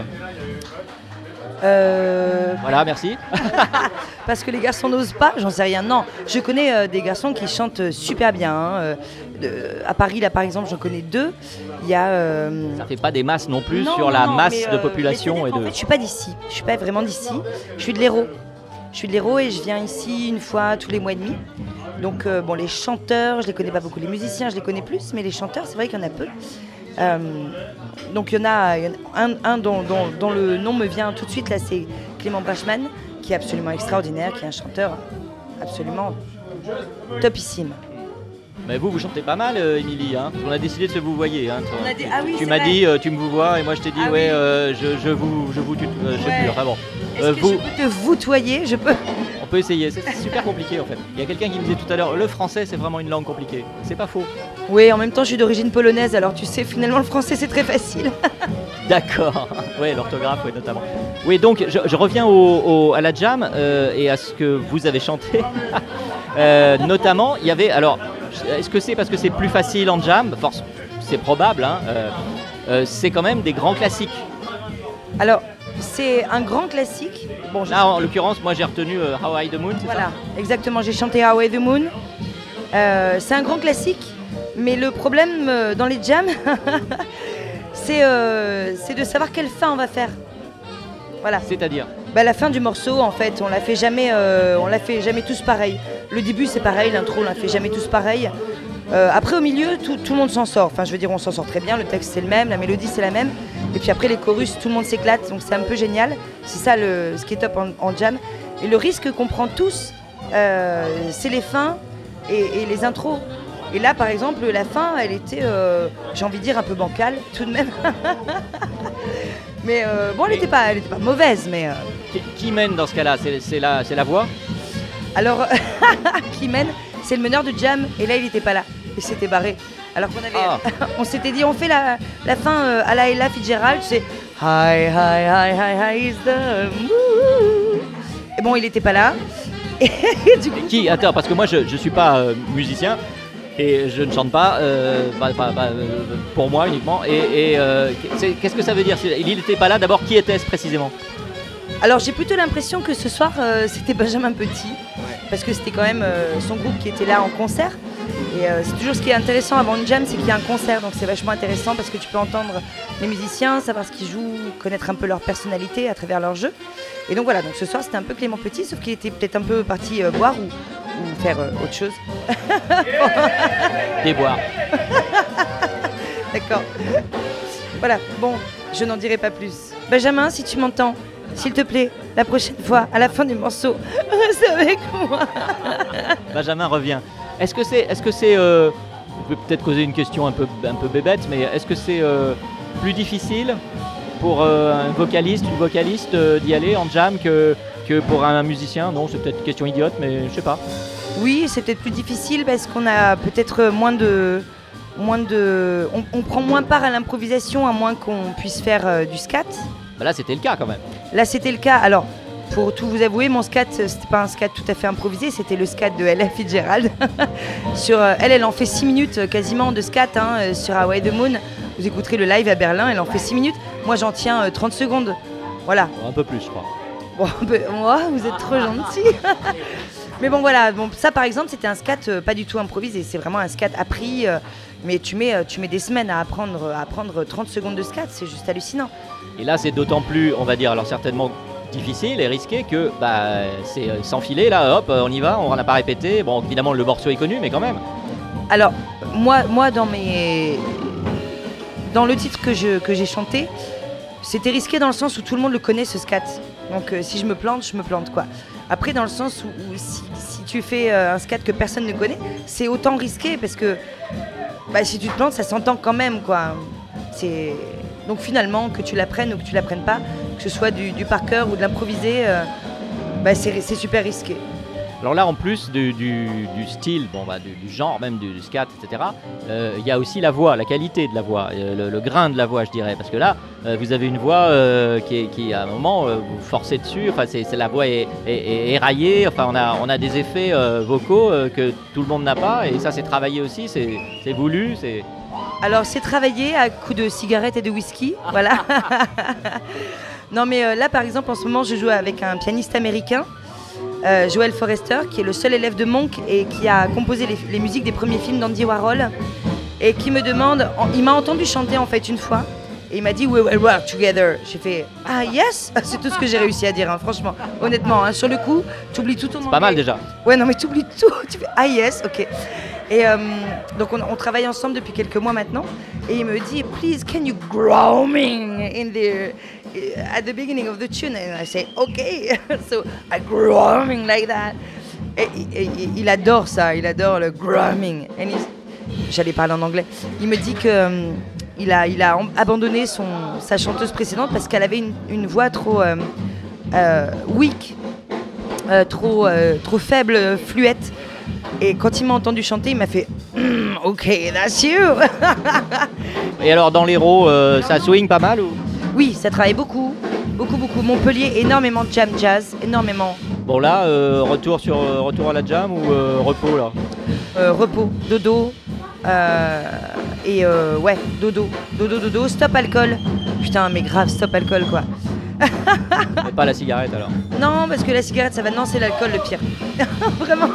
Euh, Voilà, merci. parce que les garçons n'osent pas, j'en sais rien. Non, je connais euh, des garçons qui chantent euh, super bien. hein, euh, à Paris, là, par exemple, j'en connais deux. Il y a. euh, Ça fait pas des masses non plus non, sur non, la non, masse mais, de population et de. fait, je suis pas d'ici. Je suis pas vraiment d'ici. Je suis de l'Hérault. Je suis de l'Hérault et je viens ici une fois tous les mois et demi. Donc, bon, les chanteurs, je les connais pas beaucoup. Les musiciens, je les connais plus, mais les chanteurs, c'est vrai qu'il y en a peu. Euh, donc, il y en a, un, un dont, dont- dont le nom me vient tout de suite, là, c'est Clément Brachman, qui est absolument extraordinaire, qui est un chanteur absolument topissime. Mais vous, vous chantez pas mal, euh, Émilie. hein on a décidé de se vous voyer. Hein, toi. Dit- ah oui, tu m'as dit, euh, tu me vous vois, et moi je t'ai dit, Ah ouais, oui. euh, je, je vous, je vous, euh, je sais plus. Enfin bon, Est-ce que vous, je peux te voutoyer Je peux? on peut essayer. C'est super compliqué en fait. Il y a quelqu'un qui me disait tout à l'heure, le français c'est vraiment une langue compliquée. C'est pas faux. Oui, en même temps, je suis d'origine polonaise, alors tu sais, finalement, le français, c'est très facile. D'accord. ouais, l'orthographe, ouais, notamment. Oui, donc je, je reviens au- au- à la jam euh, et à ce que vous avez chanté. Euh, notamment, il y avait. Alors, est-ce que c'est parce que c'est plus facile en jam? Force, c'est probable. hein, euh, c'est quand même des grands classiques. Alors, c'est un grand classique. Bon, Là, en l'occurrence, moi j'ai retenu How High the Moon. voilà, exactement, j'ai chanté Away the Moon. C'est un grand classique, mais le problème euh, dans les jams, c'est euh, c'est de savoir quelle fin on va faire. Voilà. C'est-à-dire Bah, la fin du morceau, en fait, on la fait jamais, euh, on la fait jamais tous pareil. Le début, c'est pareil, l'intro, on la fait jamais tous pareil. Euh, après, au milieu, tout, tout le monde s'en sort. Enfin, je veux dire, on s'en sort très bien. Le texte, c'est le même, la mélodie, c'est la même. Et puis après, les chorus, tout le monde s'éclate. Donc, c'est un peu génial. C'est ça le, ce qui est top en, en jam. Et le risque qu'on prend tous, euh, c'est les fins et, et les intros. Et là, par exemple, la fin, elle était, euh, j'ai envie de dire, un peu bancale, tout de même. mais euh, bon, elle n'était pas, elle était pas mauvaise, mais. euh, qui, qui mène dans ce cas-là? C'est la, c'est la voix? Alors, qui mène, c'est le meneur de jam, et là il était pas là, il s'était barré. Alors qu'on avait, Ah. on s'était dit, on fait la, la fin à la Ella Fitzgerald, c'est Hi, hi, hi, hi, hi is the moon. Et bon, il était pas là. Et du coup, Qui? Attends, parce que moi je ne suis pas musicien et je ne chante pas, euh, pas- pas- pas, euh, pour moi uniquement. Et, et, euh, qu'est-ce que ça veut dire Il n'était pas là, d'abord qui était-ce précisément? Alors j'ai plutôt l'impression que ce soir euh, c'était Benjamin Petit, parce que c'était quand même son groupe qui était là en concert. Et c'est toujours ce qui est intéressant avant une jam, c'est qu'il y a un concert, donc c'est vachement intéressant parce que tu peux entendre les musiciens, savoir ce qu'ils jouent, connaître un peu leur personnalité à travers leur jeu. Et donc voilà, donc ce soir c'était un peu Clément Petit, sauf qu'il était peut-être un peu parti boire ou, ou faire euh, autre chose. Déboire. D'accord. Voilà, bon, je n'en dirai pas plus. Benjamin, si tu m'entends, s'il te plaît, la prochaine fois, à la fin du morceau, reste avec moi. Benjamin revient. Est-ce que c'est, est-ce que c'est, euh, je vais peut-être causer une question un peu, un peu bébête, mais est-ce que c'est euh, plus difficile pour euh, un vocaliste, une vocaliste euh, d'y aller en jam que, que pour un musicien Non, c'est peut-être une question idiote, mais je sais pas. Oui, c'est peut-être plus difficile parce qu'on a peut-être moins de. Moins de on, on prend moins part à l'improvisation à moins qu'on puisse faire euh, du scat. Bah là, c'était le cas quand même. Là, c'était le cas. Alors, pour tout vous avouer, mon scat, euh, c'était pas un scat tout à fait improvisé, c'était le scat de Ella Fitzgerald. sur, euh, elle, elle en fait 6 minutes quasiment de scat hein, sur Hawaii the Moon. Vous écouterez le live à Berlin, elle en fait 6 minutes. Moi, j'en tiens euh, 30 secondes. Voilà. Un peu plus, je crois. Bon, ben, moi, vous êtes trop gentil. mais bon, voilà. Bon, ça, par exemple, c'était un scat euh, pas du tout improvisé. C'est vraiment un scat appris. euh, mais tu mets, euh, tu mets des semaines à apprendre, à apprendre 30 secondes de scat. C'est juste hallucinant. Et là, c'est d'autant plus, on va dire, alors certainement difficile et risqué que bah, c'est euh, s'enfiler là, hop, on y va, on n'a pas répété. Bon, évidemment, le morceau est connu, mais quand même. Alors, moi, moi dans mes. Dans le titre que j'ai chanté, c'était risqué dans le sens où tout le monde le connaît ce scat. Donc euh, si je me plante, je me plante quoi. Après dans le sens où, si, tu fais euh, un scat que personne ne connaît, c'est autant risqué parce que bah, si tu te plantes, ça s'entend quand même quoi. Donc finalement que tu l'apprennes ou que tu l'apprennes pas, que ce soit du, par cœur ou de l'improviser, euh, bah, c'est super risqué. Alors là, en plus du, du- du style, bon, bah, du, du genre même du, scat, etc., euh, il y a aussi la voix, la qualité de la voix, euh, le, le grain de la voix, je dirais. Parce que là, euh, vous avez une voix euh, qui, est- qui, à un moment, vous forcez dessus, enfin, c'est, la voix est, est- est éraillée, enfin, on a, on a des effets vocaux que tout le monde n'a pas, et ça, c'est travaillé aussi, c'est, c'est voulu, c'est... Alors c'est travaillé à coups de cigarettes et de whisky, voilà. non mais là par exemple en ce moment je joue avec un pianiste américain, euh, Joel Forrester, qui est le seul élève de Monk et qui a composé les, les musiques des premiers films d'Andy Warhol et qui me demande, en- il m'a entendu chanter en fait une fois et il m'a dit We will work together. J'ai fait Ah yes, c'est tout ce que j'ai réussi à dire, hein, franchement, honnêtement, hein, sur le coup, tu oublies tout ton Pas mal déjà. Ouais, non, mais tu oublies tout. Tu fais Ah yes, ok. Et euh, donc, on, travaille ensemble depuis quelques mois maintenant. Et il me dit Please, can you grooming in the. at the beginning of the tune? And I say Okay. so, I grooming like that. Et, il adore ça, il adore le he's- J'allais parler en anglais. Il me dit que. euh, il a, il a abandonné son, sa chanteuse précédente parce qu'elle avait une, voix trop euh, euh, weak, trop, trop faible, fluette. Et quand il m'a entendu chanter, il m'a fait Ok, that's you Et alors, dans l'héros, euh, ça swing pas mal ou... Oui, ça travaille beaucoup, beaucoup, beaucoup. Montpellier, énormément de jam jazz, énormément. Bon là, euh, retour, sur, euh, retour à la jam ou euh, repos là? Euh, repos, dodo. et euh, ouais, dodo, dodo, dodo, stop alcool. Putain, mais grave, stop alcool quoi. Mais pas la cigarette alors. Non, parce que la cigarette, ça va. Non, c'est l'alcool le pire. Vraiment.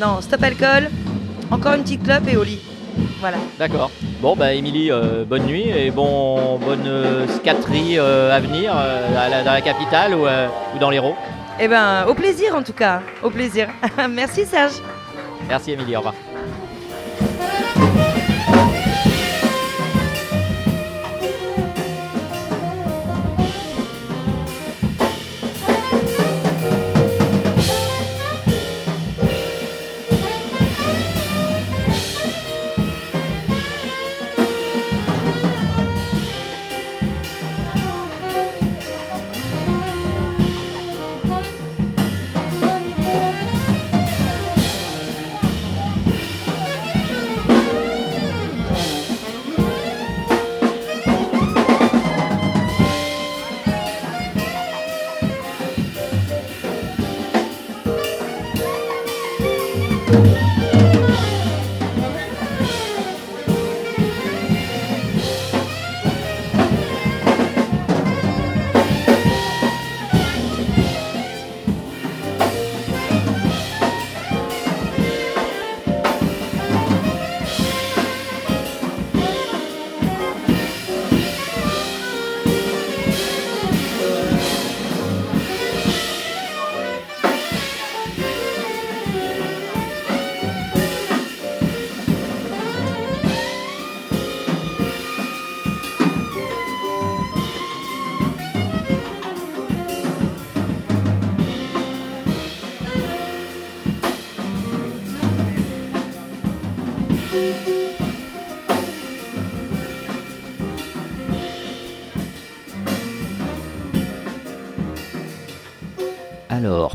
Non, stop alcool. Encore une petite clope et au lit. Voilà. D'accord. Bon, bah, Émilie, euh, bonne nuit et bon, bonne euh, scaterie euh, à venir euh, à la- dans la capitale ou, ou dans l'Hérault. Eh ben, au plaisir en tout cas. Au plaisir. Merci Serge. Merci, Émilie. Au revoir.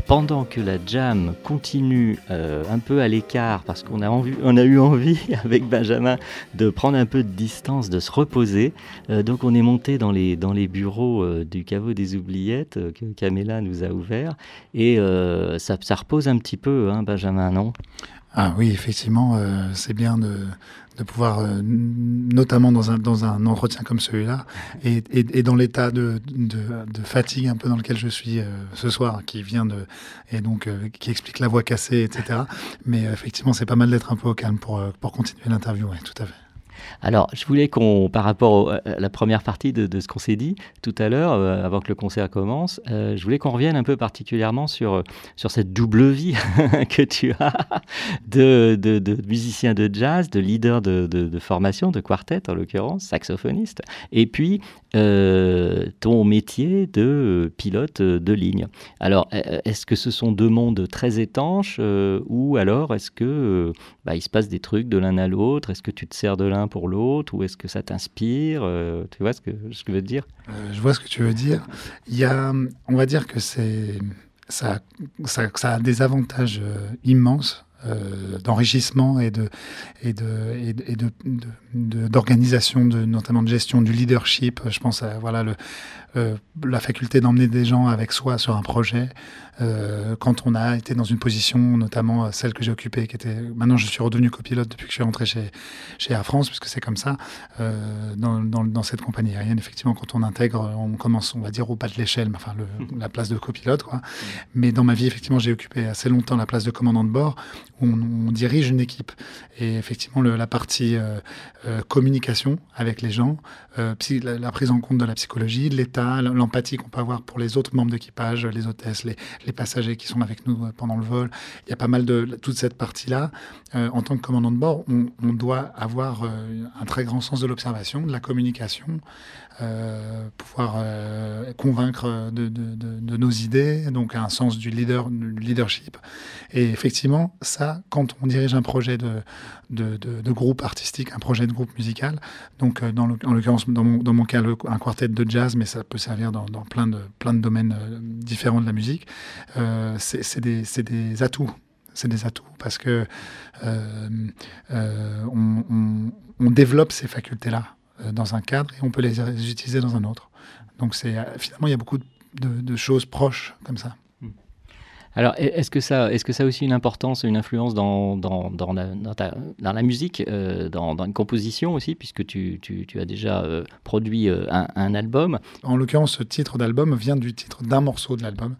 Pendant que la jam continue euh, un peu à l'écart, parce qu'on a, eu envie avec Benjamin de prendre un peu de distance, de se reposer, euh, donc on est monté dans les, bureaux euh, du caveau des oubliettes que Caméla nous a ouvert, et ça, repose un petit peu, hein, Benjamin, non? Ah oui, effectivement, c'est bien de, de pouvoir, euh, notamment dans un, dans un entretien comme celui-là, et, et, et dans l'état de, de, de fatigue un peu dans lequel je suis euh, ce soir, qui vient de, et donc euh, qui explique la voix cassée, etc. Mais euh, effectivement, c'est pas mal d'être un peu au calme pour, euh, pour continuer l'interview, oui, tout à fait. Alors, je voulais qu'on, par rapport à la première partie de, ce qu'on s'est dit tout à l'heure, euh, avant que le concert commence, euh, je voulais qu'on revienne un peu particulièrement sur, euh, sur cette double vie que tu as de, de, de musicien de jazz, de leader de, de, de formation, de quartet en l'occurrence, saxophoniste, et puis euh, ton métier de pilote de ligne. Alors, est-ce que ce sont deux mondes très étanches ou alors est-ce que bah, il se passe des trucs de l'un à l'autre? Est-ce que tu te sers de l'un pour l'autre ou est-ce que ça t'inspire Tu vois ce que, je veux dire? Je vois ce que tu veux dire. Il y a, on va dire que c'est ça, ça, a des avantages immenses euh, d'enrichissement et de et de et de, d'organisation de, notamment de gestion du leadership. Je pense à voilà le euh, la faculté d'emmener des gens avec soi sur un projet. Euh, quand on a été dans une position, notamment celle que j'ai occupée, qui était maintenant je suis redevenu copilote depuis que je suis rentré chez, chez Air France, puisque c'est comme ça, euh, dans, dans, dans, cette compagnie aérienne, effectivement, quand on intègre, on commence, on va dire, au bas de l'échelle, enfin le, la place de copilote. Quoi. Mais dans ma vie, effectivement, j'ai occupé assez longtemps la place de commandant de bord, où on, on dirige une équipe. Et effectivement, le, la partie communication avec les gens, la, la prise en compte de la psychologie, de l'état, l'empathie qu'on peut avoir pour les autres membres d'équipage, les hôtesses, les, passagers qui sont avec nous euh, pendant le vol. Il y a pas mal de toute cette partie-là. Euh, en tant que commandant de bord, on, doit avoir euh, un très grand sens de l'observation, de la communication, pouvoir convaincre de, nos idées, donc un sens du, leader, du leadership. Et effectivement, ça, quand on dirige un projet de, groupe artistique, un projet de groupe musical, donc dans en l'occurrence, dans mon, cas, un quartet de jazz, mais ça peut servir dans, plein, de, domaines euh, différents de la musique, euh, c'est des, atouts. C'est des atouts parce que euh, on, développe ces facultés-là dans un cadre et on peut les utiliser dans un autre. Donc c'est finalement il y a beaucoup de, de choses proches comme ça. Alors, est-ce que ça, est-ce que ça a aussi une importance, une influence dans, dans, dans, la, dans la, musique, euh, dans, une composition aussi, puisque tu, tu, as déjà euh, produit euh, un, un, album? En l'occurrence, ce titre d'album vient du titre d'un morceau de l'album,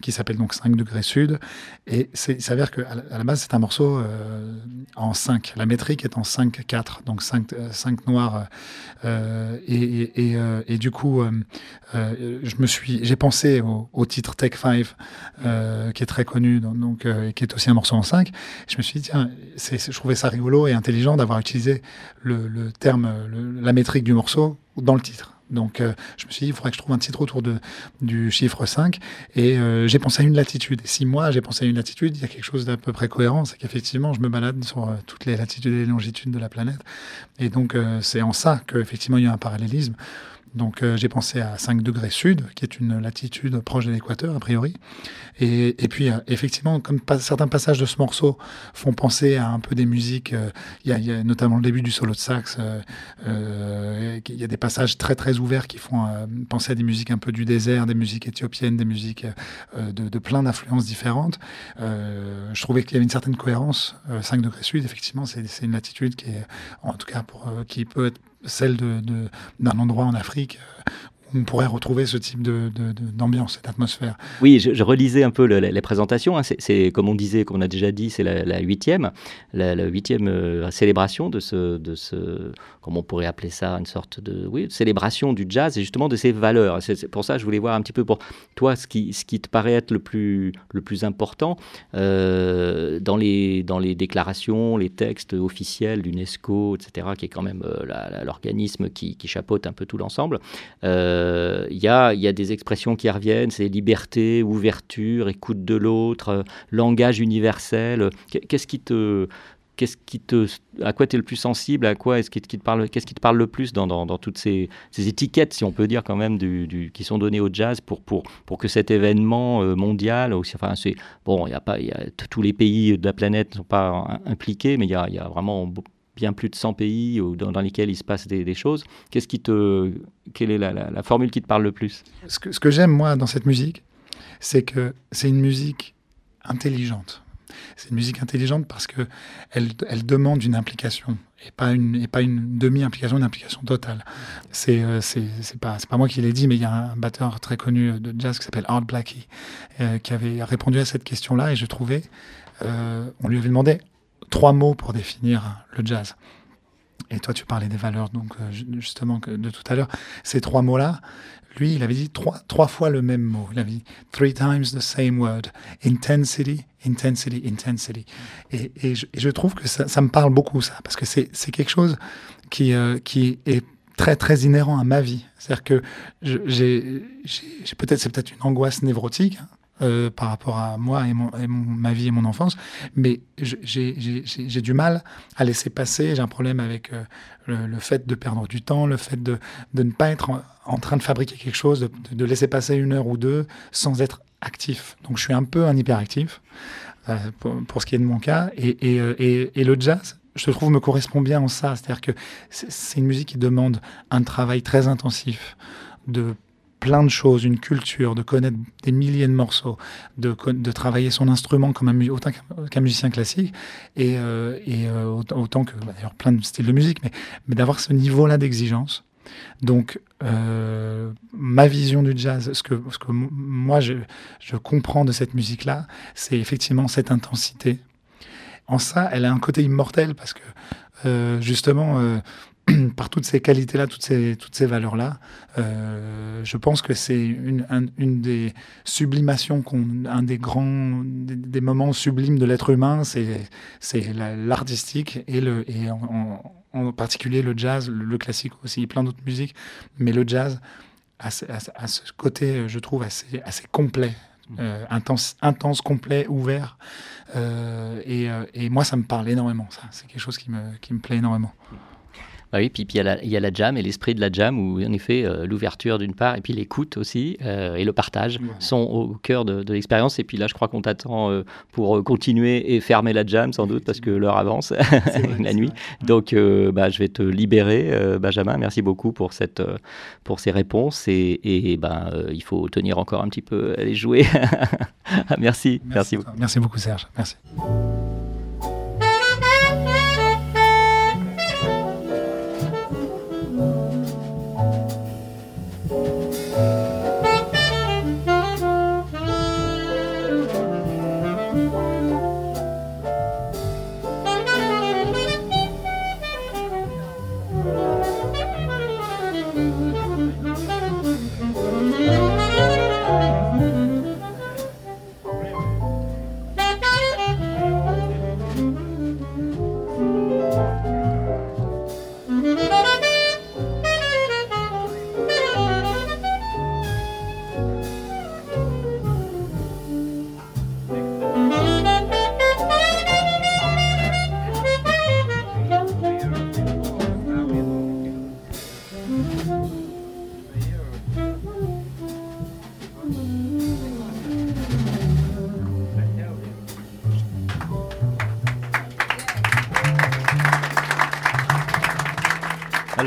qui s'appelle donc 5 degrés sud. Et il s'avère qu'à la base, c'est un morceau en 5. La métrique est en 5-4, donc 5, 5 noirs. Et, et, et, du coup, j'ai pensé au, au, titre Tech 5 qui est très connu, donc, euh, et qui est aussi un morceau en 5. Je me suis dit, tiens, je trouvais ça rigolo et intelligent d'avoir utilisé le, terme, la métrique du morceau dans le titre. Donc, euh, je me suis dit, il faudrait que je trouve un titre autour de, du chiffre 5. Et euh, j'ai pensé à une latitude. Si moi, j'ai pensé à une latitude, il y a quelque chose d'à peu près cohérent. C'est qu'effectivement, je me balade sur toutes les latitudes et les longitudes de la planète. Et donc, c'est en ça qu'effectivement, il y a un parallélisme. Donc euh, j'ai pensé à 5 degrés sud, qui est une latitude proche de l'équateur a priori. Et, puis euh, effectivement, comme certains passages de ce morceau font penser à un peu des musiques, euh, il y, a notamment le début du solo de sax, il y a des passages très très ouverts qui font penser à des musiques un peu du désert, des musiques éthiopiennes, des musiques de, de, plein d'influences différentes. je trouvais qu'il y avait une certaine cohérence. 5 degrés sud, effectivement, c'est une latitude qui est, en tout cas, pour, qui peut être celle d'un endroit en Afrique on pourrait retrouver ce type d'ambiance, cette atmosphère. Oui, je, relisais un peu les présentations. Hein. C'est comme on disait, comme on a déjà dit, c'est la, huitième, la, huitième euh, célébration de ce, de ce, comment on pourrait appeler ça, une sorte de, oui, célébration du jazz et justement de ses valeurs. C'est pour ça je voulais voir un petit peu pour toi ce qui, ce qui te paraît être le plus, le plus important euh, dans, les, dans les déclarations, les textes officiels d'UNESCO, etc., qui est quand même euh, l'organisme qui, chapeaute un peu tout l'ensemble. Il y, a, y, a, des expressions qui reviennent, c'est liberté, ouverture, écoute de l'autre, euh, langage universel. Qu'est-ce qui te qu'est-ce qui te, à quoi tu es le plus sensible, à quoi est-ce qui, te parle, qu'est-ce qui te parle le plus dans, toutes ces, étiquettes, si on peut dire quand même, qui sont données au jazz pour, que cet événement euh, mondial, enfin, bon, il y a pas, tous les pays de la planète ne sont pas impliqués, mais il y a, y a vraiment bien plus de 100 pays dans, lesquels il se passe des, choses. Qu'est-ce qui te, quelle est la, formule qui te parle le plus? Ce que, j'aime moi dans cette musique, c'est que c'est une musique intelligente. C'est une musique intelligente parce que elle, demande une implication et pas une, et pas une demi-implication, une implication totale. C'est euh, c'est pas, pas moi qui l'ai dit, mais il y a un batteur très connu de jazz qui s'appelle Art Blackie euh, qui avait répondu à cette question-là et je trouvais, euh, on lui avait demandé trois mots pour définir le jazz. Et toi, tu parlais des valeurs, donc euh, justement de tout à l'heure. Ces trois mots-là, lui, il avait dit trois, fois le même mot. Il avait dit three times the same word. Intensity, intensity, intensity. Et, je, trouve que ça, me parle beaucoup, ça, parce que c'est quelque chose qui, euh, qui est très très inhérent à ma vie. C'est-à-dire que j'ai peut-être c'est peut-être une angoisse névrotique. Hein, euh, par rapport à moi et, mon, ma vie et mon enfance, mais j'ai du mal à laisser passer. J'ai un problème avec euh, le, fait de perdre du temps, le fait de, de ne pas être en, train de fabriquer quelque chose, de, laisser passer une heure ou deux sans être actif. Donc je suis un peu un hyperactif euh, pour, pour, ce qui est de mon cas. Et, et, et, et le jazz, je trouve, me correspond bien en ça. C'est-à-dire que c'est une musique qui demande un travail très intensif de plein de choses, une culture, de connaître des milliers de morceaux, de, de travailler son instrument comme un, autant qu'un musicien classique, et, euh, et euh, autant, que bah, d'ailleurs plein de styles de musique, mais, mais d'avoir ce niveau-là d'exigence. Donc, euh, ma vision du jazz, ce que, ce que moi je, je comprends de cette musique-là, c'est effectivement cette intensité. En ça, elle a un côté immortel parce que justement, par toutes ces qualités-là, toutes ces, toutes ces valeurs-là, euh, je pense que c'est une, une, des sublimations, un des grands, des, moments sublimes de l'être humain, c'est l'artistique et, le, et en, particulier le jazz, le, classique aussi, plein d'autres musiques, mais le jazz a, ce côté, je trouve, assez, assez complet. Euh, intense, intense, complet, ouvert. Euh, et, et, moi, ça me parle énormément, ça. C'est quelque chose qui me, qui me plaît énormément. Bah oui, puis il y, a la jam et l'esprit de la jam où en effet euh, l'ouverture d'une part et puis l'écoute aussi euh, et le partage sont au cœur de, l'expérience. Et puis là, je crois qu'on t'attend euh, pour continuer et fermer la jam sans doute parce que l'heure avance la nuit. Donc bah, je vais te libérer, Benjamin. Merci beaucoup pour, cette, pour ces réponses et, et bah, il faut tenir encore un petit peu, aller jouer. merci, merci, merci beaucoup. Merci beaucoup Serge. Merci.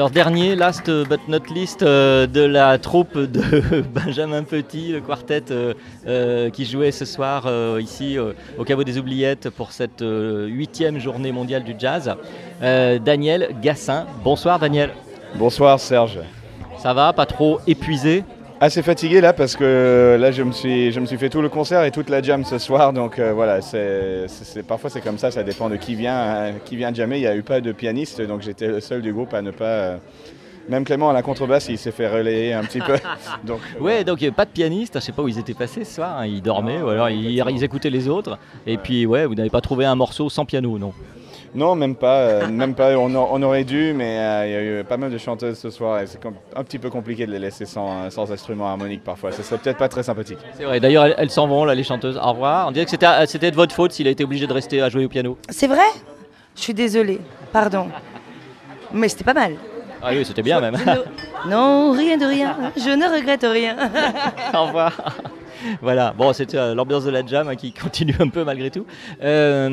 Alors dernier, last but not least, euh, de la troupe de Benjamin Petit, le quartet euh, euh, qui jouait ce soir ici au Caveau des Oubliettes pour cette huitième journée mondiale du jazz. Daniel Gassin. Bonsoir Daniel. Bonsoir Serge. Ça va, pas trop épuisé? Assez fatigué là parce que là je me suis je me suis fait tout le concert et toute la jam ce soir donc voilà c'est, parfois c'est comme ça ça dépend de qui vient hein, qui vient jammer il n'y a eu pas de pianiste donc j'étais le seul du groupe à ne pas même Clément à la contrebasse, il s'est fait relayer un petit peu. donc, ouais, donc pas de pianiste. Je sais pas où ils étaient passés ce soir. Hein. Ils dormaient ou alors ils, ils, écoutaient les autres. Et puis ouais, vous n'avez pas trouvé un morceau sans piano, non non, même pas. Euh, même pas. On, aurait dû, mais euh, il y a eu pas mal de chanteuses ce soir et c'est un petit peu compliqué de les laisser sans, sans instrument harmonique parfois. Ce serait peut-être pas très sympathique. C'est vrai. D'ailleurs, elles s'en vont, là, les chanteuses. Au revoir. On dirait que c'était de votre faute s'il a été obligé de rester à jouer au piano. C'est vrai? Je suis désolée. Pardon. Mais c'était pas mal. Ah oui, c'était bien même. Non, rien de rien. Je ne regrette rien. Au revoir. voilà, bon, c'était euh, l'ambiance de la jam hein, qui continue un peu malgré tout. Euh,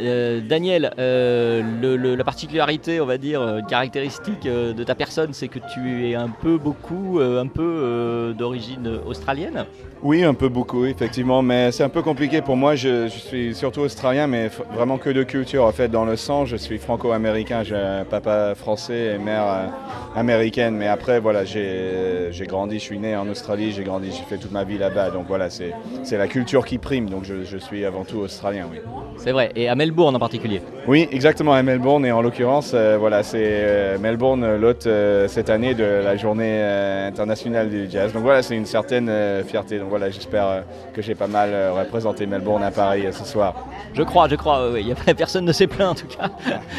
euh, Daniel, la particularité, on va dire, caractéristique de ta personne, c'est que tu es un peu beaucoup, un peu d'origine australienne. Oui, un peu beaucoup, effectivement, mais c'est un peu compliqué pour moi. Je, suis surtout australien, mais vraiment que de culture. En fait, dans le sang, je suis franco-américain. J'ai un papa français et mère américaine. Mais après, voilà, j'ai grandi, je suis né en Australie, j'ai grandi, j'ai fait toute ma vie là Donc voilà, c'est la culture qui prime. Donc je, je suis avant tout australien, oui. C'est vrai, et à Melbourne en particulier. Oui, exactement, à Melbourne. Et en l'occurrence, euh, voilà, c'est euh, Melbourne, l'hôte euh, cette année de la journée internationale du jazz. Donc voilà, c'est une certaine fierté. Donc voilà, j'espère que j'ai pas mal représenté Melbourne à Paris ce soir. Je crois, je crois, oui. Personne ne s'est plaint en tout cas.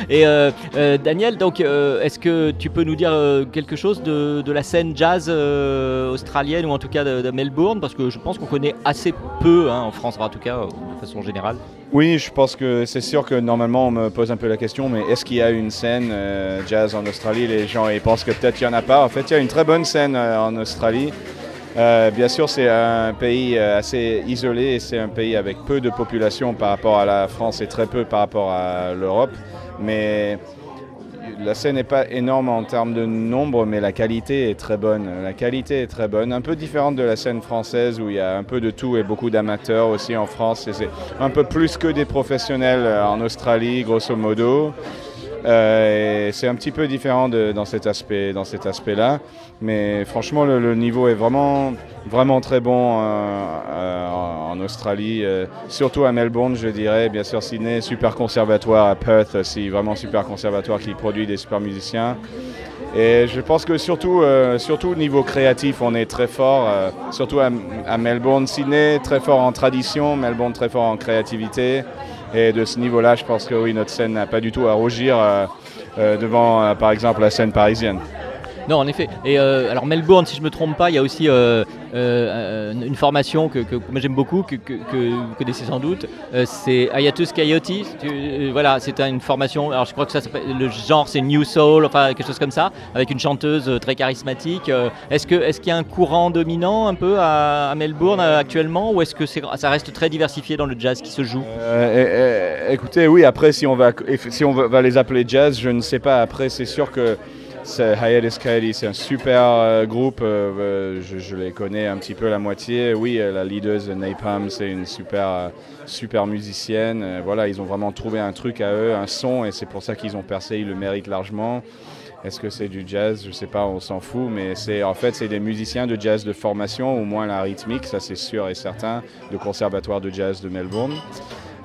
Et Daniel, donc, est-ce que tu peux nous dire quelque chose de, la scène jazz australienne ou en tout cas de, Melbourne? Parce que je pense qu'on connaît assez peu, hein, en France en tout cas, de façon générale. Oui, je pense que c'est sûr que normalement on me pose un peu la question, mais est-ce qu'il y a une scène euh, jazz en Australie? Les gens ils pensent que peut-être il n'y en a pas. En fait, il y a une très bonne scène euh, en Australie. Euh, bien sûr, c'est un pays assez isolé et c'est un pays avec peu de population par rapport à la France et très peu par rapport à l'Europe. Mais la scène n'est pas énorme en termes de nombre, mais la qualité est très bonne. La qualité est très bonne, un peu différente de la scène française où il y a un peu de tout et beaucoup d'amateurs aussi en France. C'est un peu plus que des professionnels en Australie, grosso modo. Euh, c'est un petit peu différent dans cet aspect, dans cet aspect-là, mais franchement le, niveau est vraiment, vraiment très bon euh, euh, en Australie, surtout à Melbourne, je dirais. Bien sûr, Sydney, super conservatoire, à Perth aussi, vraiment super conservatoire qui produit des super musiciens. Et je pense que surtout, surtout au niveau créatif, on est très fort, surtout à, à Melbourne, Sydney très fort en tradition, Melbourne très fort en créativité. Et de ce niveau-là, je pense que oui, notre scène n'a pas du tout à rougir euh, euh, devant, euh, par exemple, la scène parisienne. Non, en effet. Et alors Melbourne, si je ne me trompe pas, il y a aussi euh, une formation que, j'aime beaucoup, que, vous connaissez sans doute. Euh, c'est Ayatus Coyote. Euh, voilà, c'est une formation. Alors je crois que ça le genre c'est New Soul, enfin quelque chose comme ça, avec une chanteuse très charismatique. est-ce que est-ce qu'il y a un courant dominant un peu à, Melbourne actuellement, ou est-ce que ça reste très diversifié dans le jazz qui se joue? Écoutez, oui. Après, si on va si on va les appeler jazz, je ne sais pas. Après, c'est sûr que Hiatus Coyote, c'est un super euh, groupe. Euh, euh, je, les connais un petit peu la moitié. Oui, la leaduse Napalm, c'est une super, super musicienne. voilà, ils ont vraiment trouvé un truc à eux, un son, et c'est pour ça qu'ils ont percé. Ils le méritent largement. Est-ce que c'est du jazz? Je sais pas, on s'en fout, mais en fait c'est des musiciens de jazz de formation, au moins la rythmique, ça c'est sûr et certain, de conservatoire de jazz de Melbourne.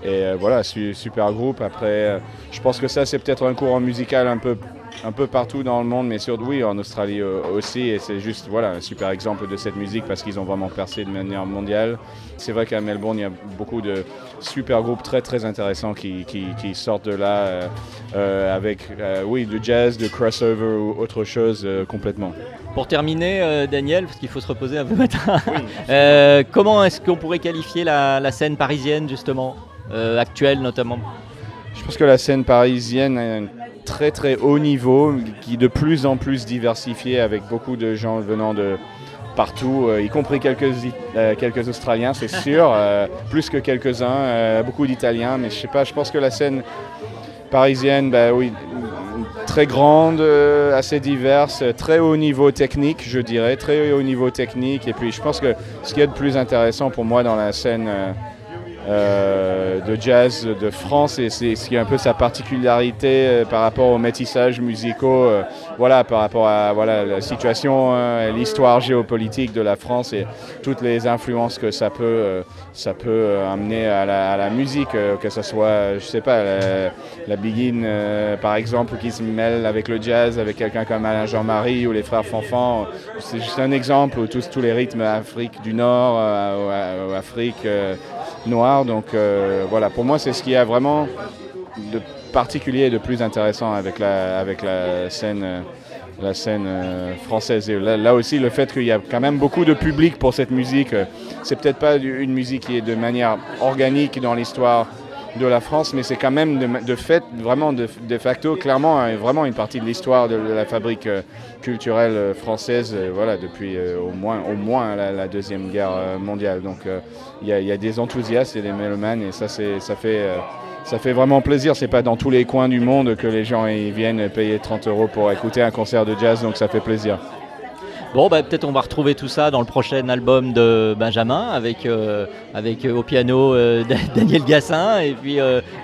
Et voilà, super groupe. Après, je pense que ça c'est peut-être un courant musical un peu un peu partout dans le monde, mais surtout oui, en Australie euh, aussi. Et c'est juste voilà, un super exemple de cette musique parce qu'ils ont vraiment percé de manière mondiale. C'est vrai qu'à Melbourne, il y a beaucoup de super groupes très très intéressants qui, qui, sortent de là euh, euh, avec oui, du jazz, du crossover ou autre chose complètement. Pour terminer, Daniel, parce qu'il faut se reposer un peu matin, comment est-ce qu'on pourrait qualifier la, la scène parisienne justement, actuelle notamment? Pense que la scène parisienne a un très très haut niveau qui est de plus en plus diversifié avec beaucoup de gens venant de partout, euh, y compris quelques, euh, quelques Australiens, c'est sûr, euh, plus que quelques-uns, beaucoup d'Italiens, mais je sais pas, je pense que la scène parisienne, bah, oui, très grande, assez diverse, très haut niveau technique, je dirais, très haut niveau technique, et puis je pense que ce qui est de plus intéressant pour moi dans la scène euh, de jazz de France et c'est ce qui est un peu sa particularité euh, par rapport aux métissages musicaux, euh, voilà, par rapport à voilà, la situation, l'histoire géopolitique de la France et toutes les influences que ça peut, ça peut amener à la, musique, que ce soit, je sais pas, la, la par exemple qui se mêle avec le jazz, avec quelqu'un comme Alain Jean-Marie ou les frères Fanfan, c'est juste un exemple, tous, tous les rythmes Afrique du Nord, ou Afrique noir. Donc euh, voilà, pour moi, c'est ce qui a vraiment de particulier et de plus intéressant avec la, avec la scène, euh, la scène euh, française. Et là, aussi, le fait qu'il y a quand même beaucoup de public pour cette musique, c'est peut-être pas une musique qui est de manière organique dans l'histoire de la France, mais c'est quand même de, fait, vraiment de, facto, clairement, hein, vraiment une partie de l'histoire de, la fabrique euh, culturelle euh, française, euh, voilà, depuis au moins, au moins la, Deuxième Guerre mondiale. Donc il y, a des enthousiastes et des mélomanes, et ça, ça, fait, ça fait vraiment plaisir. C'est pas dans tous les coins du monde que les gens viennent payer 30 euros pour écouter un concert de jazz, donc ça fait plaisir. Bon, bah, peut-être on va retrouver tout ça dans le prochain album de Benjamin avec, euh, avec euh, au piano euh, Daniel Gassin et puis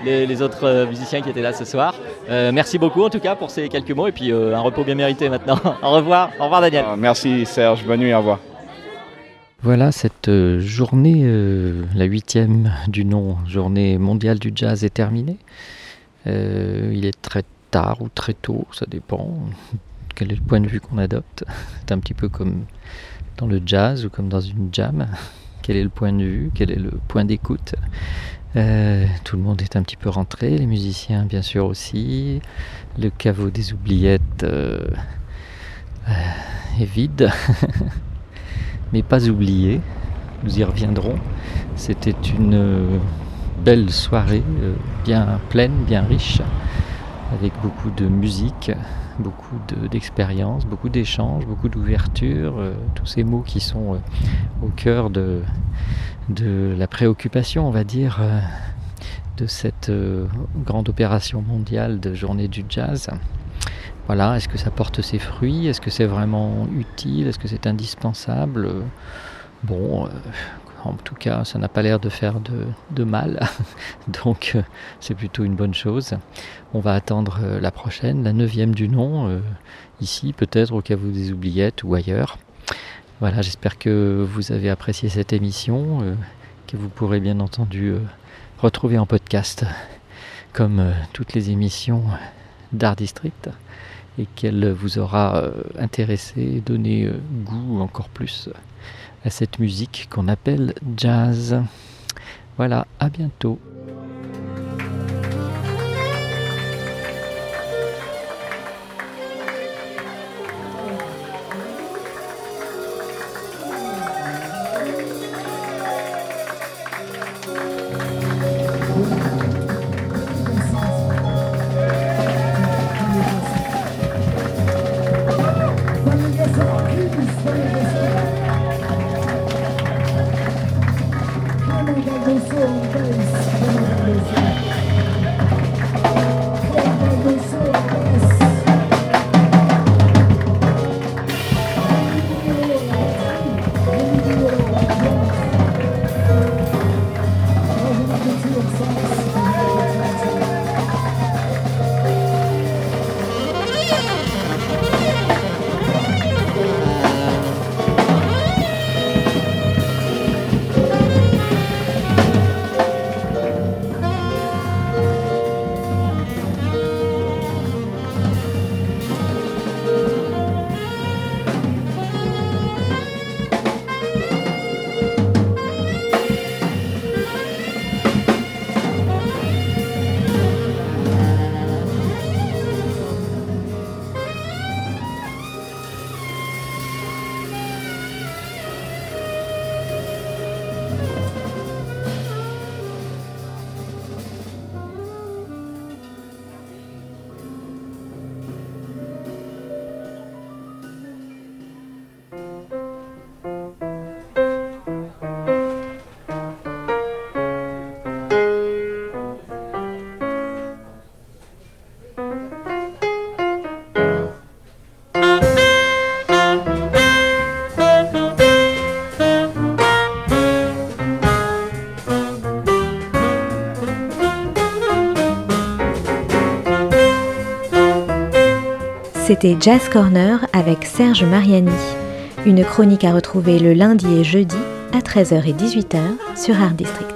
les, autres musiciens qui étaient là ce soir. merci beaucoup en tout cas pour ces quelques mots et puis un repos bien mérité maintenant. au revoir, au revoir Daniel. merci Serge, bonne nuit, au revoir. Voilà, cette journée, euh, la huitième du nom, journée mondiale du jazz est terminée. Euh, il est très tard ou très tôt, ça dépend quel est le point de vue qu'on adopte. C'est un petit peu comme dans le jazz ou comme dans une jam. Quel est le point de vue, quel est le point d'écoute Tout le monde est un petit peu rentré, les musiciens bien sûr aussi. Le caveau des oubliettes est vide. mais pas oublié. Nous y reviendrons. C'était une euh, belle soirée, euh, bien pleine, bien riche, avec beaucoup de musique, beaucoup d'expérience, beaucoup d'échanges, beaucoup d'ouverture, euh, tous ces mots qui sont au cœur de, de la préoccupation, on va dire, de cette grande opération mondiale de journée du jazz. Voilà, est-ce que ça porte ses fruits? Est-ce que c'est vraiment utile? Est-ce que c'est indispensable? Bon, euh, en tout cas, ça n'a pas l'air de faire de, mal, donc euh, c'est plutôt une bonne chose. On va attendre euh, la prochaine, la neuvième du nom, ici peut-être au cas où des oubliettes ou ailleurs. Voilà, j'espère que vous avez apprécié cette émission, que vous pourrez bien entendu retrouver en podcast, comme toutes les émissions d'Art District et qu'elle vous aura euh, intéressé, donné euh, goût encore plus à cette musique qu'on appelle jazz. Voilà, à bientôt. C'était Jazz Corner avec Serge Mariani. Une chronique à retrouver le lundi et jeudi à 13h et 18h sur Art District.